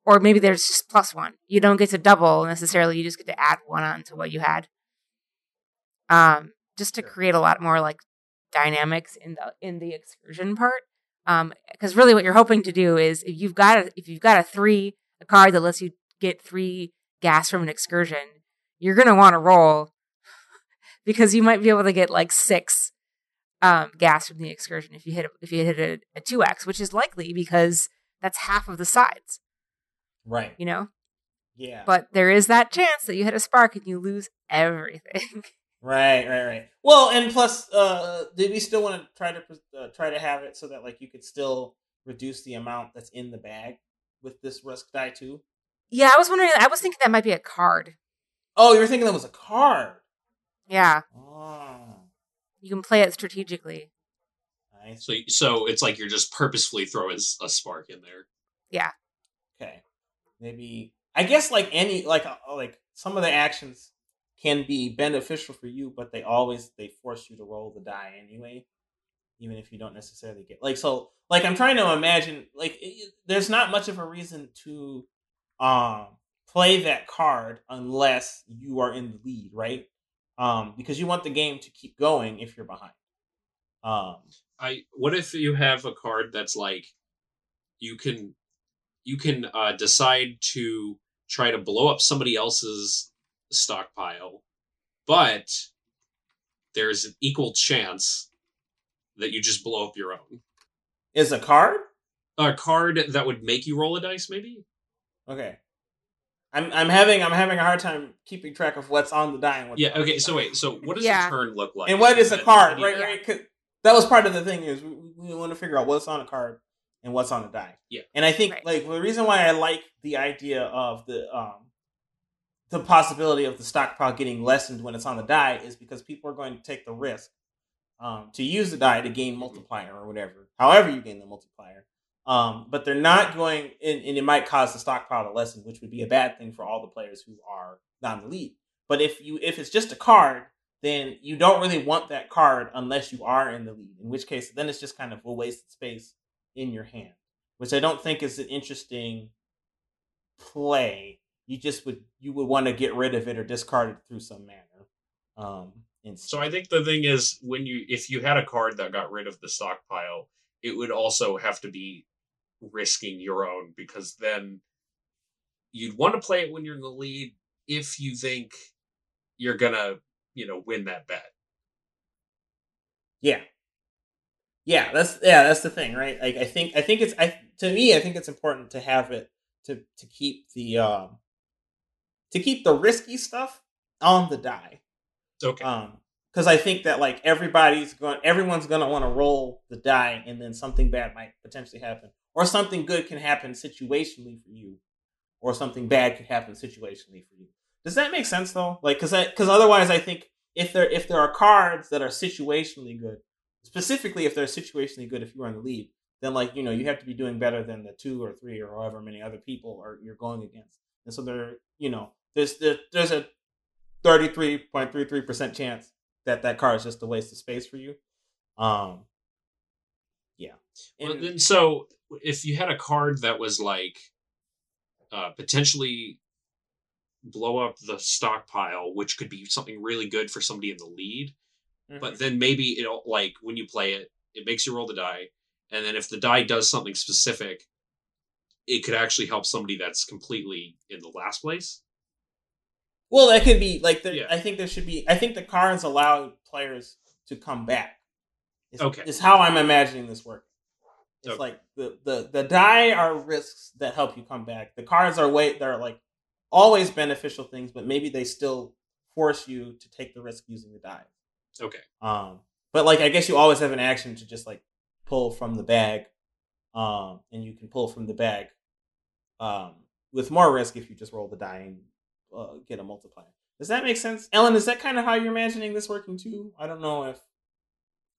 or maybe there's just plus one. You don't get to double necessarily. You just get to add one on to what you had. Um, just to create a lot more like dynamics in the in the excursion part. Um, because really what you're hoping to do is if you've got a if you've got a three a card that lets you get three gas from an excursion, you're gonna want to roll because you might be able to get like six um gas from the excursion if you hit if you hit a, a two X, which is likely because that's half of the sides, Right. you know? Yeah. But there is that chance that you hit a spark and you lose everything. Right, right, right. Well, and plus, uh, did we still want to try to uh, try to have it so that like you could still reduce the amount that's in the bag with this risk die too? yeah, I was wondering I was thinking that might be a card. Oh, you were thinking that was a card. Yeah. Oh, You can play it strategically. nice. So so it's like you're just purposefully throwing a spark in there. Yeah. Maybe I guess like any like uh, like some of the actions can be beneficial for you, but they always they force you to roll the die anyway, even if you don't necessarily get like so. Like I'm trying to imagine like it- there's not much of a reason to um play that card unless you are in the lead, right? Um, because you want the game to keep going if you're behind. Um, I what if you have a card that's like you can you can uh, decide to try to blow up somebody else's stockpile, but there's an equal chance that you just blow up your own. is a card A card that would make you roll a dice, maybe. Okay. I'm I'm having I'm having a hard time keeping track of what's on the die and what's Yeah. Okay. So wait. So what does Yeah. a turn look like? and what is a card, that right? Yeah. Right? 'Cause that was part of the thing is we, we want to figure out what's on a card and what's on the die. Yeah. And I think Right. like the reason why I like the idea of the um the possibility of the stockpile getting lessened when it's on the die is because people are going to take the risk um, to use the die to gain multiplier or whatever, however you gain the multiplier. Um, but they're not going, and, and it might cause the stockpile to lessen, which would be a bad thing for all the players who are not in the lead. But if you if it's just a card, then you don't really want that card unless you are in the lead. In which case, then it's just kind of a wasted space in your hand, which I don't think is an interesting play. You just would you would want to get rid of it or discard it through some manner. Um. So I think the thing is when you if you had a card that got rid of the stockpile, it would also have to be risking your own because then you'd want to play it when you're in the lead if you think you're gonna, you know, win that bet. Yeah. Yeah, that's yeah, that's the thing, right? Like I think I think it's I to me I think it's important to have it to to keep the um to keep the risky stuff on the die. Okay. Um cuz I think that like everybody's going everyone's going to want to roll the die and then something bad might potentially happen or something good can happen situationally for you or something bad could happen situationally for you. Does that make sense though? Like I cuz otherwise I think if there if there are cards that are situationally good specifically if they're situationally good if you are in the lead then like you know you have to be doing better than the two or three or however many other people are you're going against. And so there you know there's there, there's a 33.33% chance that that card is just a waste of space for you. Um yeah. Well, And- then, so if you had a card that was like uh, potentially blow up the stockpile, which could be something really good for somebody in the lead, but Mhm. then maybe it'll like when you play it, it makes you roll the die, and then if the die does something specific, it could actually help somebody that's completely in the last place. Well, that could be like the, Yeah. I think there should be. I think the cards allow players to come back. Is, Okay. is how I'm imagining this work. It's Okay. like the, the the die are risks that help you come back. The cards are way they're like always beneficial things, but maybe they still force you to take the risk using the die. Okay. Um, but like I guess you always have an action to just like pull from the bag, um, and you can pull from the bag, um, with more risk if you just roll the die and uh, get a multiplier. Does that make sense, Ellen? Is that kind of how you're imagining this working too? I don't know if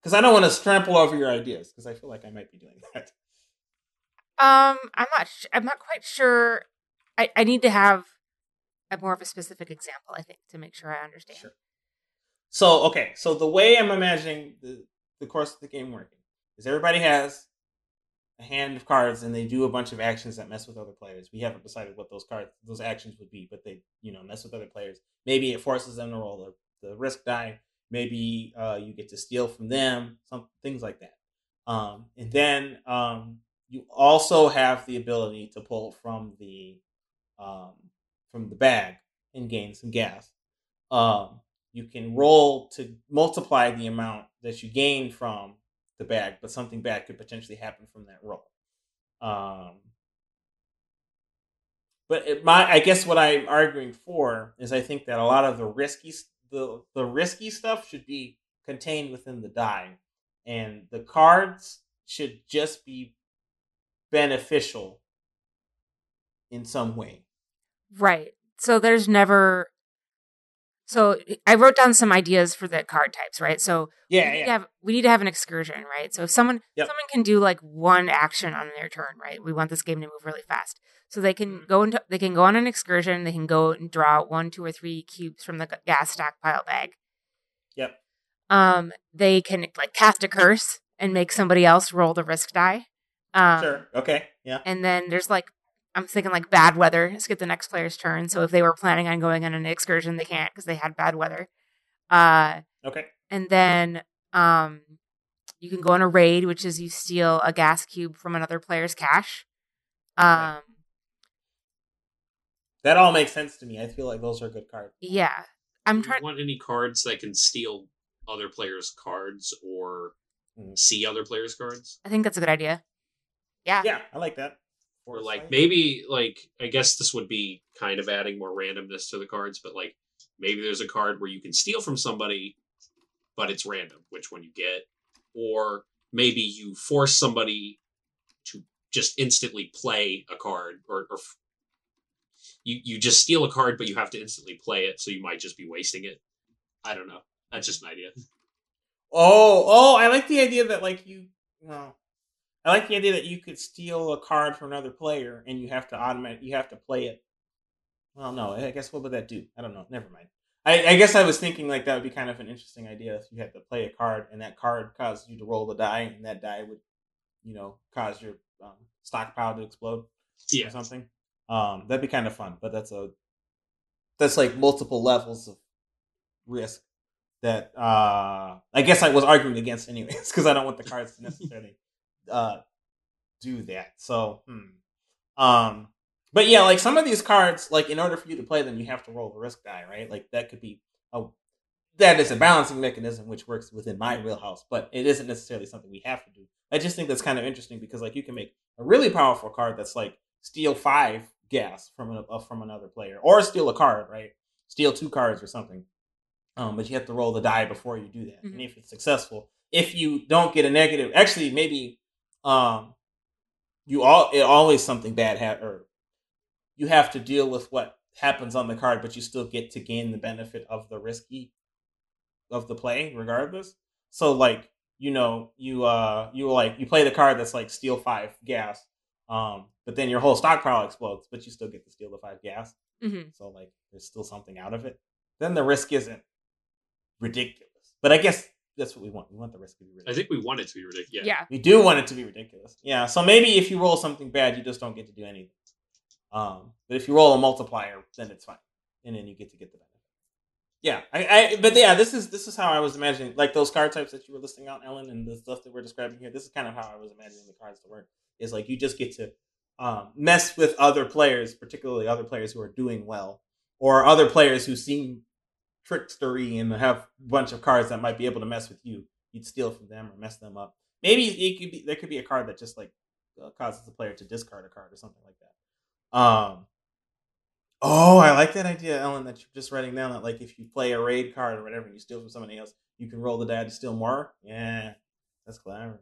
because I don't want to trample over your ideas because I feel like I might be doing that. Um, I'm not. Sh- I'm not quite sure. I I need to have a more of a specific example. I think to make sure I understand. Sure. So okay, so the way I'm imagining the the course of the game working is everybody has a hand of cards and they do a bunch of actions that mess with other players. We haven't decided what those cards those actions would be, but they you know mess with other players. Maybe it forces them to roll the, the risk die. Maybe uh, you get to steal from them, some things like that. Um, and then um, you also have the ability to pull from the um, from the bag and gain some gas. You can roll to multiply the amount that you gain from the bag, but something bad could potentially happen from that roll. Um, but it, my, I guess what I'm arguing for is I think that a lot of the risky, the the risky stuff should be contained within the die, and the cards should just be beneficial in some way. Right. So there's never. So I wrote down some ideas for the card types, right? So we Yeah, need yeah. to have we need to have an excursion, right? So if someone Yep. someone can do like one action on their turn, right? We want this game to move really fast. So they can Mhm. go into they can go on an excursion, they can go and draw one, two, or three cubes from the gas stockpile bag. Yep. Um, they can like cast a curse and make somebody else roll the risk die. Um, Sure. Okay. Yeah. and then there's like I'm thinking like bad weather. Skip the next player's turn. So if they were planning on going on an excursion, they can't because they had bad weather. Uh, Okay. and then um, you can go on a raid, which is you steal a gas cube from another player's cache. Um, That all makes sense to me. I feel like those are good cards. yeah, I'm Do you trying. want any cards that can steal other players' cards or Mhm. see other players' cards? I think that's a good idea. Yeah, Yeah, I like that. Or like maybe like I guess this would be kind of adding more randomness to the cards, but like maybe there's a card where you can steal from somebody, but it's random which one you get, or maybe you force somebody to just instantly play a card, or, or f- you you just steal a card, but you have to instantly play it, so you might just be wasting it. I don't know. That's just an idea. Oh, oh, I like the idea that like you no. I like the idea that you could steal a card from another player and you have to automatic you have to play it. Well, no, I guess what would that do? I don't know. Never mind. I, I guess I was thinking like that would be kind of an interesting idea if you had to play a card and that card caused you to roll the die and that die would, you know, cause your um, stockpile to explode. Yeah. or something. Um, that'd be kind of fun, but that's a that's like multiple levels of risk that uh I guess I was arguing against anyways because I don't want the cards to necessarily uh do that. So hmm. um but yeah, like some of these cards, like in order for you to play them, you have to roll the risk die, right? Like that could be a that is a balancing mechanism which works within my wheelhouse, but it isn't necessarily something we have to do. I just think that's kind of interesting because like you can make a really powerful card that's like steal five gas from a, uh, from another player, or steal a card, right? Steal two cards or something. Um, but you have to roll the die before you do that. Mhm. And if it's successful, if you don't get a negative, actually maybe um, you all it always something bad ha- or you have to deal with what happens on the card, but you still get to gain the benefit of the risky of the play regardless. So like you know you uh you like you play the card that's like steal five gas, um, but then your whole stockpile explodes, but you still get to steal the five gas. hmm So like there's still something out of it. Then the risk isn't ridiculous. But I guess that's what we want. We want the risk to be ridiculous. I think we want it to be ridiculous. yeah. Yeah. We do want it to be ridiculous. Yeah. So maybe if you roll something bad, you just don't get to do anything. Um, but if you roll a multiplier, then it's fine, and then you get to get the benefit. Yeah, I, I, but yeah, this is this is how I was imagining, like those card types that you were listing out, Ellen, and the stuff that we're describing here. This is kind of how I was imagining the cards to work. Is like you just get to um, mess with other players, particularly other players who are doing well, or other players who seem trickstery and have a bunch of cards that might be able to mess with you. You'd steal from them or mess them up. Maybe it could be there could be a card that just like uh, causes the player to discard a card or something like that. Um. Oh, I like that idea, Ellen. That you're just writing down that like if you play a raid card or whatever, and you steal from somebody else, you can roll the die to steal more. Yeah, that's clever.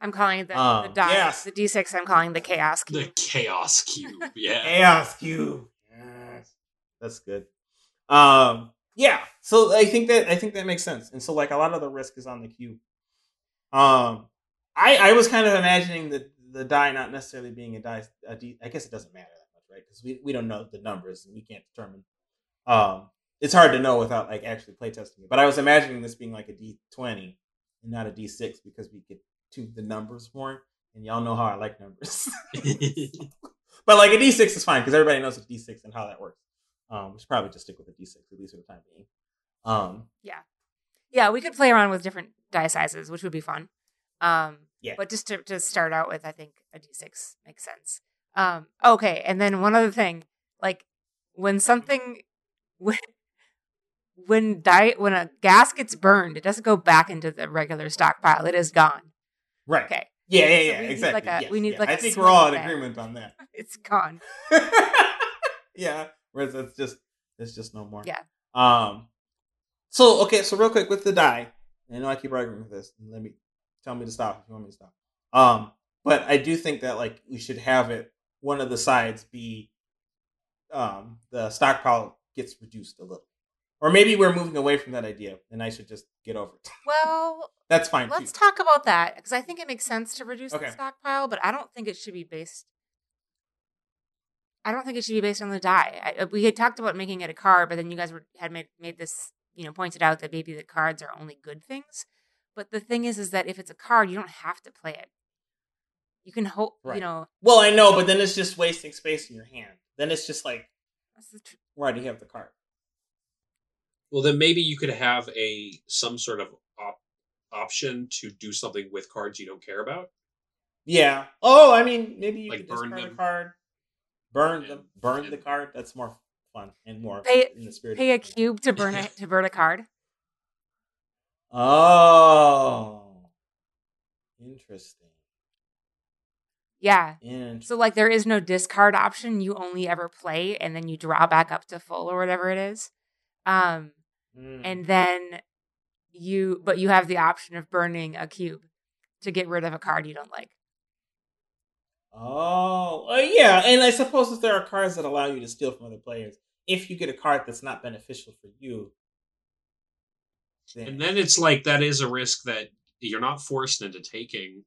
I'm calling it the, the Um, die, yes. the D6. I'm calling the chaos cube. The chaos cube. Yeah. Chaos cube. Yes. That's good. Um yeah. So I think that I think that makes sense. And so like a lot of the risk is on the cube. Um I I was kind of imagining that the die not necessarily being a die. A D, I guess it doesn't matter that much, right? Because we, we don't know the numbers and we can't determine. Um, it's hard to know without like actually playtesting it. But I was imagining this being like a D twenty and not a D six because we get to the numbers more, and y'all know how I like numbers. but like a D six is fine because everybody knows a D six and how that works. Um, we should probably just stick with a D six at least for the time being. Um, Yeah, yeah, we could play around with different die sizes, which would be fun. Um, Yeah. But just to, to start out with, I think a D6 makes sense. Um, okay, and then one other thing, like when something when when die when a gas gets burned, it doesn't go back into the regular stockpile. It is gone. right. Okay, Yeah, yeah, So yeah, need exactly. like a- yes, we need yeah. like I a think we're all in agreement on that. it's gone. yeah, whereas it's just it's just no more. Yeah. Um. So okay, so real quick with the die, I know I keep arguing with this. Let me tell me to stop if you want me to stop. Um, but I do think that like we should have it one of the sides be, um, the stockpile gets reduced a little, or maybe we're moving away from that idea, and I should just get over it. Well, That's fine. let's too. talk about that because I think it makes sense to reduce Okay. the stockpile, but I don't think it should be based. I don't think it should be based on the die. I, uh, we had talked about making it a card, but then you guys were, had made made this, you know, pointed out that maybe the cards are only good things. But the thing is, is that if it's a card, you don't have to play it. You can hope, Right. you know. Well, I know, but then it's just wasting space in your hand. Then it's just like, That's the tr- why do you have the card? well, then maybe you could have a some sort of op- option to do something with cards you don't care about. Yeah. Oh, I mean, maybe you Like could burn discard a them. card, burn And- them, burn and- the card. That's more fun and more Pay- in the spirit. pay a of the cube to burn it to burn a card. Oh, interesting. Yeah. Interesting. So like there is no discard option. You only ever play and then you draw back up to full or whatever it is. Um Mm. and then you but you have the option of burning a cube to get rid of a card you don't like. Oh, uh, yeah, and I suppose if there are cards that allow you to steal from other players, if you get a card that's not beneficial for you, then, And then it's like that is a risk that you're not forced into taking,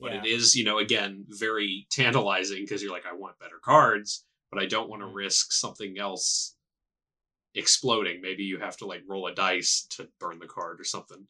but yeah. it is, you know, again, very tantalizing because you're like, I want better cards, but I don't want to Mhm. risk something else exploding. Maybe you have to like roll a dice to burn the card or something.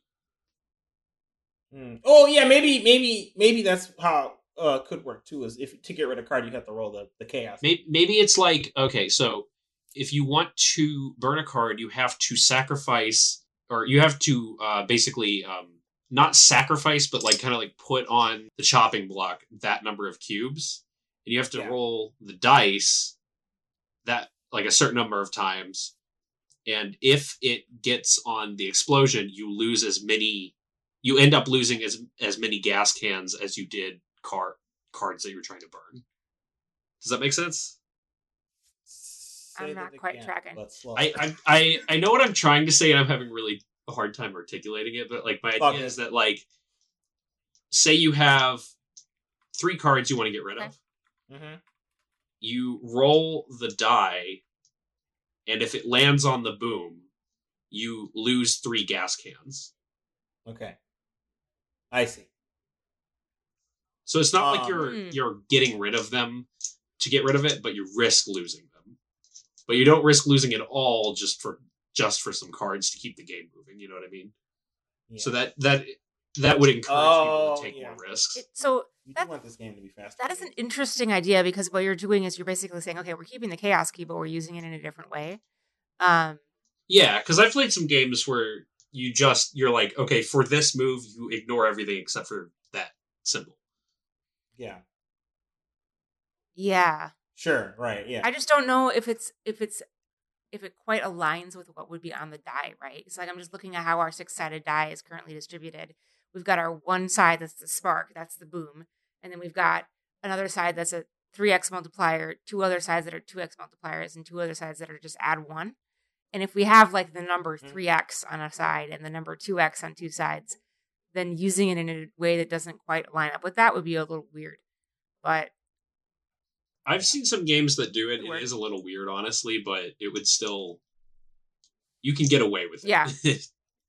Hmm. Oh yeah, maybe maybe maybe that's how uh could work too. Is if to get rid of a card, you have to roll the the chaos. Maybe, maybe it's like okay, so if you want to burn a card, you have to sacrifice, or you have to uh, basically um, not sacrifice, but like kind of like put on the chopping block that number of cubes, and you have to Yeah. roll the dice that like a certain number of times, and if it gets on the explosion, you lose as many. You end up losing as as many gas cans as you did card cards that you're trying to burn. Does that make sense? I'm not quite again, tracking. I, I I I know what I'm trying to say, and I'm having really a hard time articulating it. But like my idea Okay. is that like, say you have three cards you want to get rid Okay. of. Mhm. You roll the die, and if it lands on the boom, you lose three gas cans. Okay. I see. So it's not like Um, you're Hmm. you're getting rid of them to get rid of it, but you risk losing them. But you don't risk losing it all just for just for some cards to keep the game moving. You know what I mean? Yeah. So that that that would encourage people Oh, to take yeah. more risks. It, so you that- want this game to be fast. that is an interesting idea because what you're doing is you're basically saying, okay, we're keeping the chaos cube, but we're using it in a different way. Um, yeah, because I've played some games where you just you're like, okay, for this move, you ignore everything except for that symbol. Yeah. yeah. Sure. Right. Yeah. I just don't know if it's if it's if it quite aligns with what would be on the die, right? It's like I'm just looking at how our six sided die is currently distributed. We've got our one side that's the spark, that's the boom, and then we've got another side that's a three x multiplier, two other sides that are two x multipliers, and two other sides that are just add one. And if we have like the number Mhm. three x on a side and the number two x on two sides, then using it in a way that doesn't quite line up with that would be a little weird. But I've seen some games that do it. Could It work. is a little weird, honestly, but it would still you can get away with it. Yeah.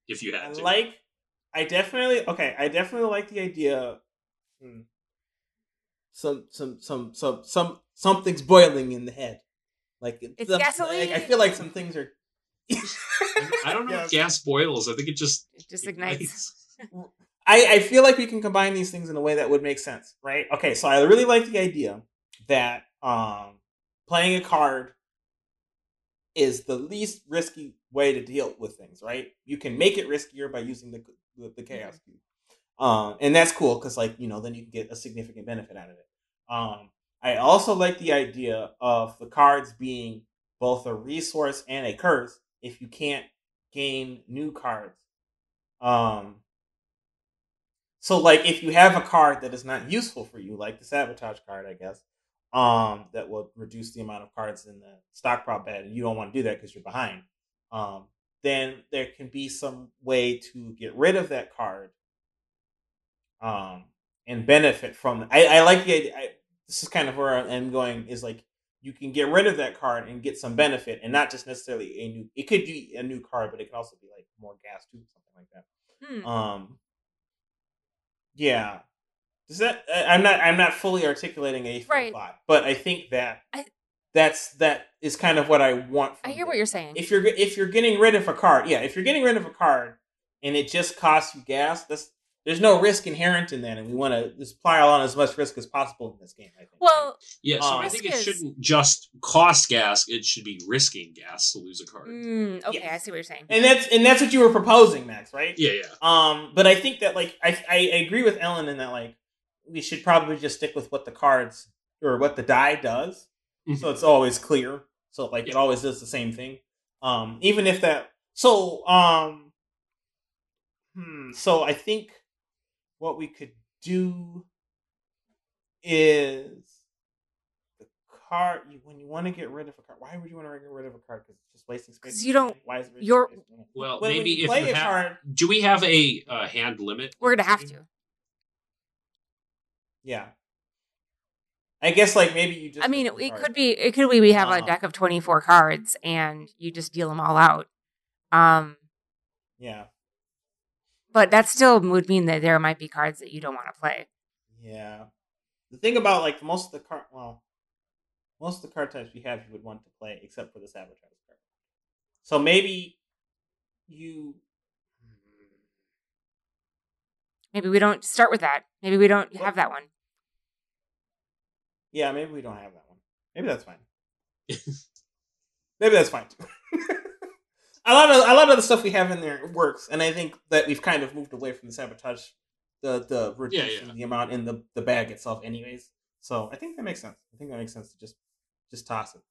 if you I had to. like. I definitely okay. I definitely like the idea. Hmm. some some some some some something's boiling in the head. Like It's the- gasoline. I, I feel like some things are. I don't know Yes. if gas boils. I think it just It just ignites. I, I feel like we can combine these things in a way that would make sense, right? Okay, so I really like the idea that um, playing a card is the least risky way to deal with things, right? You can make it riskier by using the the, the chaos cube, um, and that's cool because, like, you know, then you can get a significant benefit out of it. Um, I also like the idea of the cards being both a resource and a curse if you can't gain new cards. Um, so like if you have a card that is not useful for you, like the sabotage card, I guess, um, that will reduce the amount of cards in the stock prop bed, and you don't want to do that because you're behind. Um, then there can be some way to get rid of that card, um, and benefit from. I, I like the idea. I, this is kind of where I'm going. Is like you can get rid of that card and get some benefit, and not just necessarily a new. It could be a new card, but it can also be like more gas too, something like that. Hmm. Um. Yeah. Does that? I- I'm not. I'm not fully articulating a Right. thought, but I think that I- that's that is kind of what I want. I hear this. what you're saying. If you're if you're getting rid of a card, yeah, if you're getting rid of a card and it just costs you gas, that's there's no risk inherent in that, and we want to just pile on as much risk as possible in this game. I think. well, yeah. So Um, I think it shouldn't just cost gas. It should be risking gas to lose a card. mm, okay, Yes. I see what you're saying. and that's and that's what you were proposing, Max, right? Yeah, yeah. Um, but I think that like I, I I agree with Ellen in that like we should probably just stick with what the cards or what the die does, so it's always clear. So like it always does the same thing. Um, even if that. So um, hmm. So I think what we could do is the card you, when you want to get rid of a card. Why would you want to get rid of a card? Because it's just wasting space. 'Cause you don't- Why is it wasting you're- Well, When- when maybe you if play you a have, card. do we have a uh, hand limit? We're gonna have to. Yeah. I guess like maybe you just. I mean, it card. could be. It could be we have a Uh-huh. deck of 24 cards and you just deal them all out. Um, Yeah, but that still would mean that there might be cards that you don't want to play. yeah. The thing about like most of the card, well, most of the card types we have, you would want to play except for the sabotage card. So maybe you. Hmm. Maybe we don't start with that. Maybe we don't have that one. Yeah, maybe we don't have that one. Maybe that's fine. maybe that's fine. too. a lot of a lot of the stuff we have in there works, and I think that we've kind of moved away from the sabotage, the the reducing yeah. the amount in the the bag itself, anyways. So I think that makes sense. I think that makes sense to just just toss it.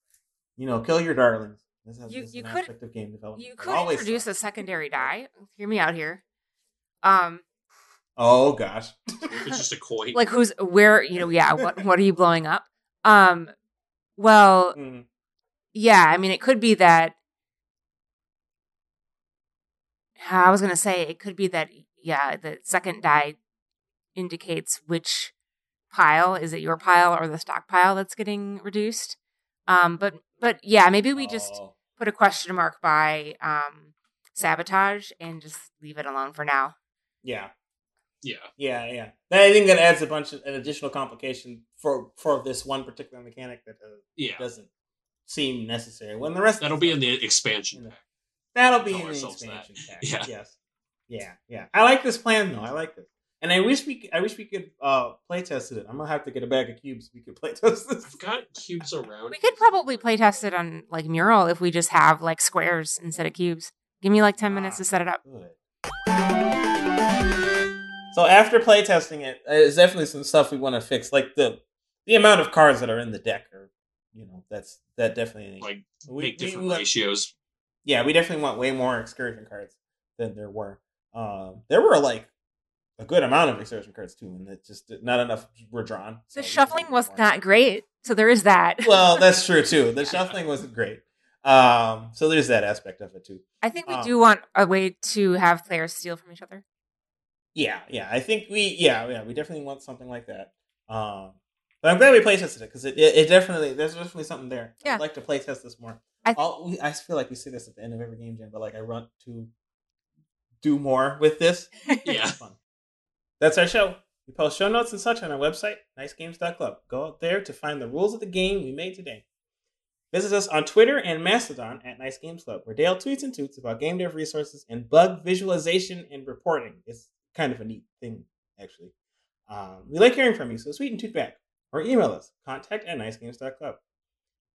You know, kill your darlings. This is, You- this you an could- aspect of game development. You could always introduce a secondary die. Hear me out here. Um, Oh gosh. It's just a coin. like who's where? You know, yeah. What what are you blowing up? Um, well, Mm, yeah. I mean, it could be that. I was gonna say it could be that yeah, the second die indicates which pile is it your pile or the stockpile that's getting reduced. Um, but but yeah, maybe we just oh, put a question mark by um sabotage and just leave it alone for now. yeah. yeah. Yeah, yeah. That- I think that adds a bunch of an additional complication for for this one particular mechanic that uh, Yeah. doesn't seem necessary. When the rest That'll the be stuff- in the expansion Yeah. pack. That'll be Tell in the that. expansion pack. Yeah. Yes. Yeah, yeah. I like this plan though. I like this. And I wish we c- I wish we could uh play test it. I'm gonna have to get a bag of cubes we could play test this. I've got cubes around. We could probably play test it on like Miro if we just have like squares instead of cubes. Give me like ten minutes to set it up. Good. So after playtesting it, there's definitely some stuff we want to fix, like the the amount of cards that are in the deck, or you know, that's that definitely like we- make different we want- ratios. Yeah, we definitely want way more excursion cards than there were. Um, there were like a good amount of excursion cards too, and it just not enough were drawn. so The shuffling was more. not great, so there is that. Well, that's true too. The shuffling wasn't great. Um, so there's that aspect of it too. I think we um, do want a way to have players steal from each other. Yeah, yeah. I think we, yeah, yeah, we definitely want something like that. Um, but I'm glad we playtested it because it, it, it definitely, there's definitely something there. Yeah. I'd like to playtest this more. I- All, I feel like we say this at the end of every game jam, but like I want to do more with this. Yeah. That's our show. We post show notes and such on our website, nicegames.club. Go out there to find the rules of the game we made today. Visit us on Twitter and Mastodon at Nice Games Club, where Dale tweets and toots about game dev resources and bug visualization and reporting. It's kind of a neat thing, actually. Um, we like hearing from you, so tweet and toot back. Or email us, contact at nicegames.club.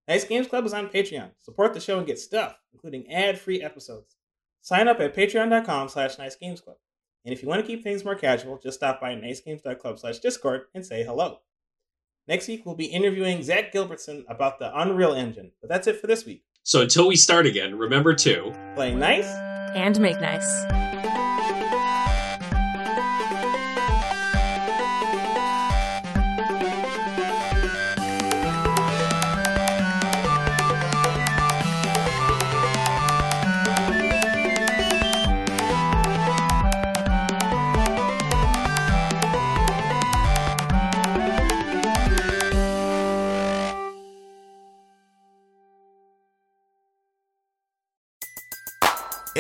Nice Games Club is on Patreon. Support the show and get stuff, including ad-free episodes. Sign up at patreon.com slash nicegamesclub. And if you want to keep things more casual, just stop by nicegames.club slash discord and say hello. Next week, we'll be interviewing Zach Gilbertson about the Unreal Engine. But that's it for this week. So until we start again, remember to Play nice. And make nice.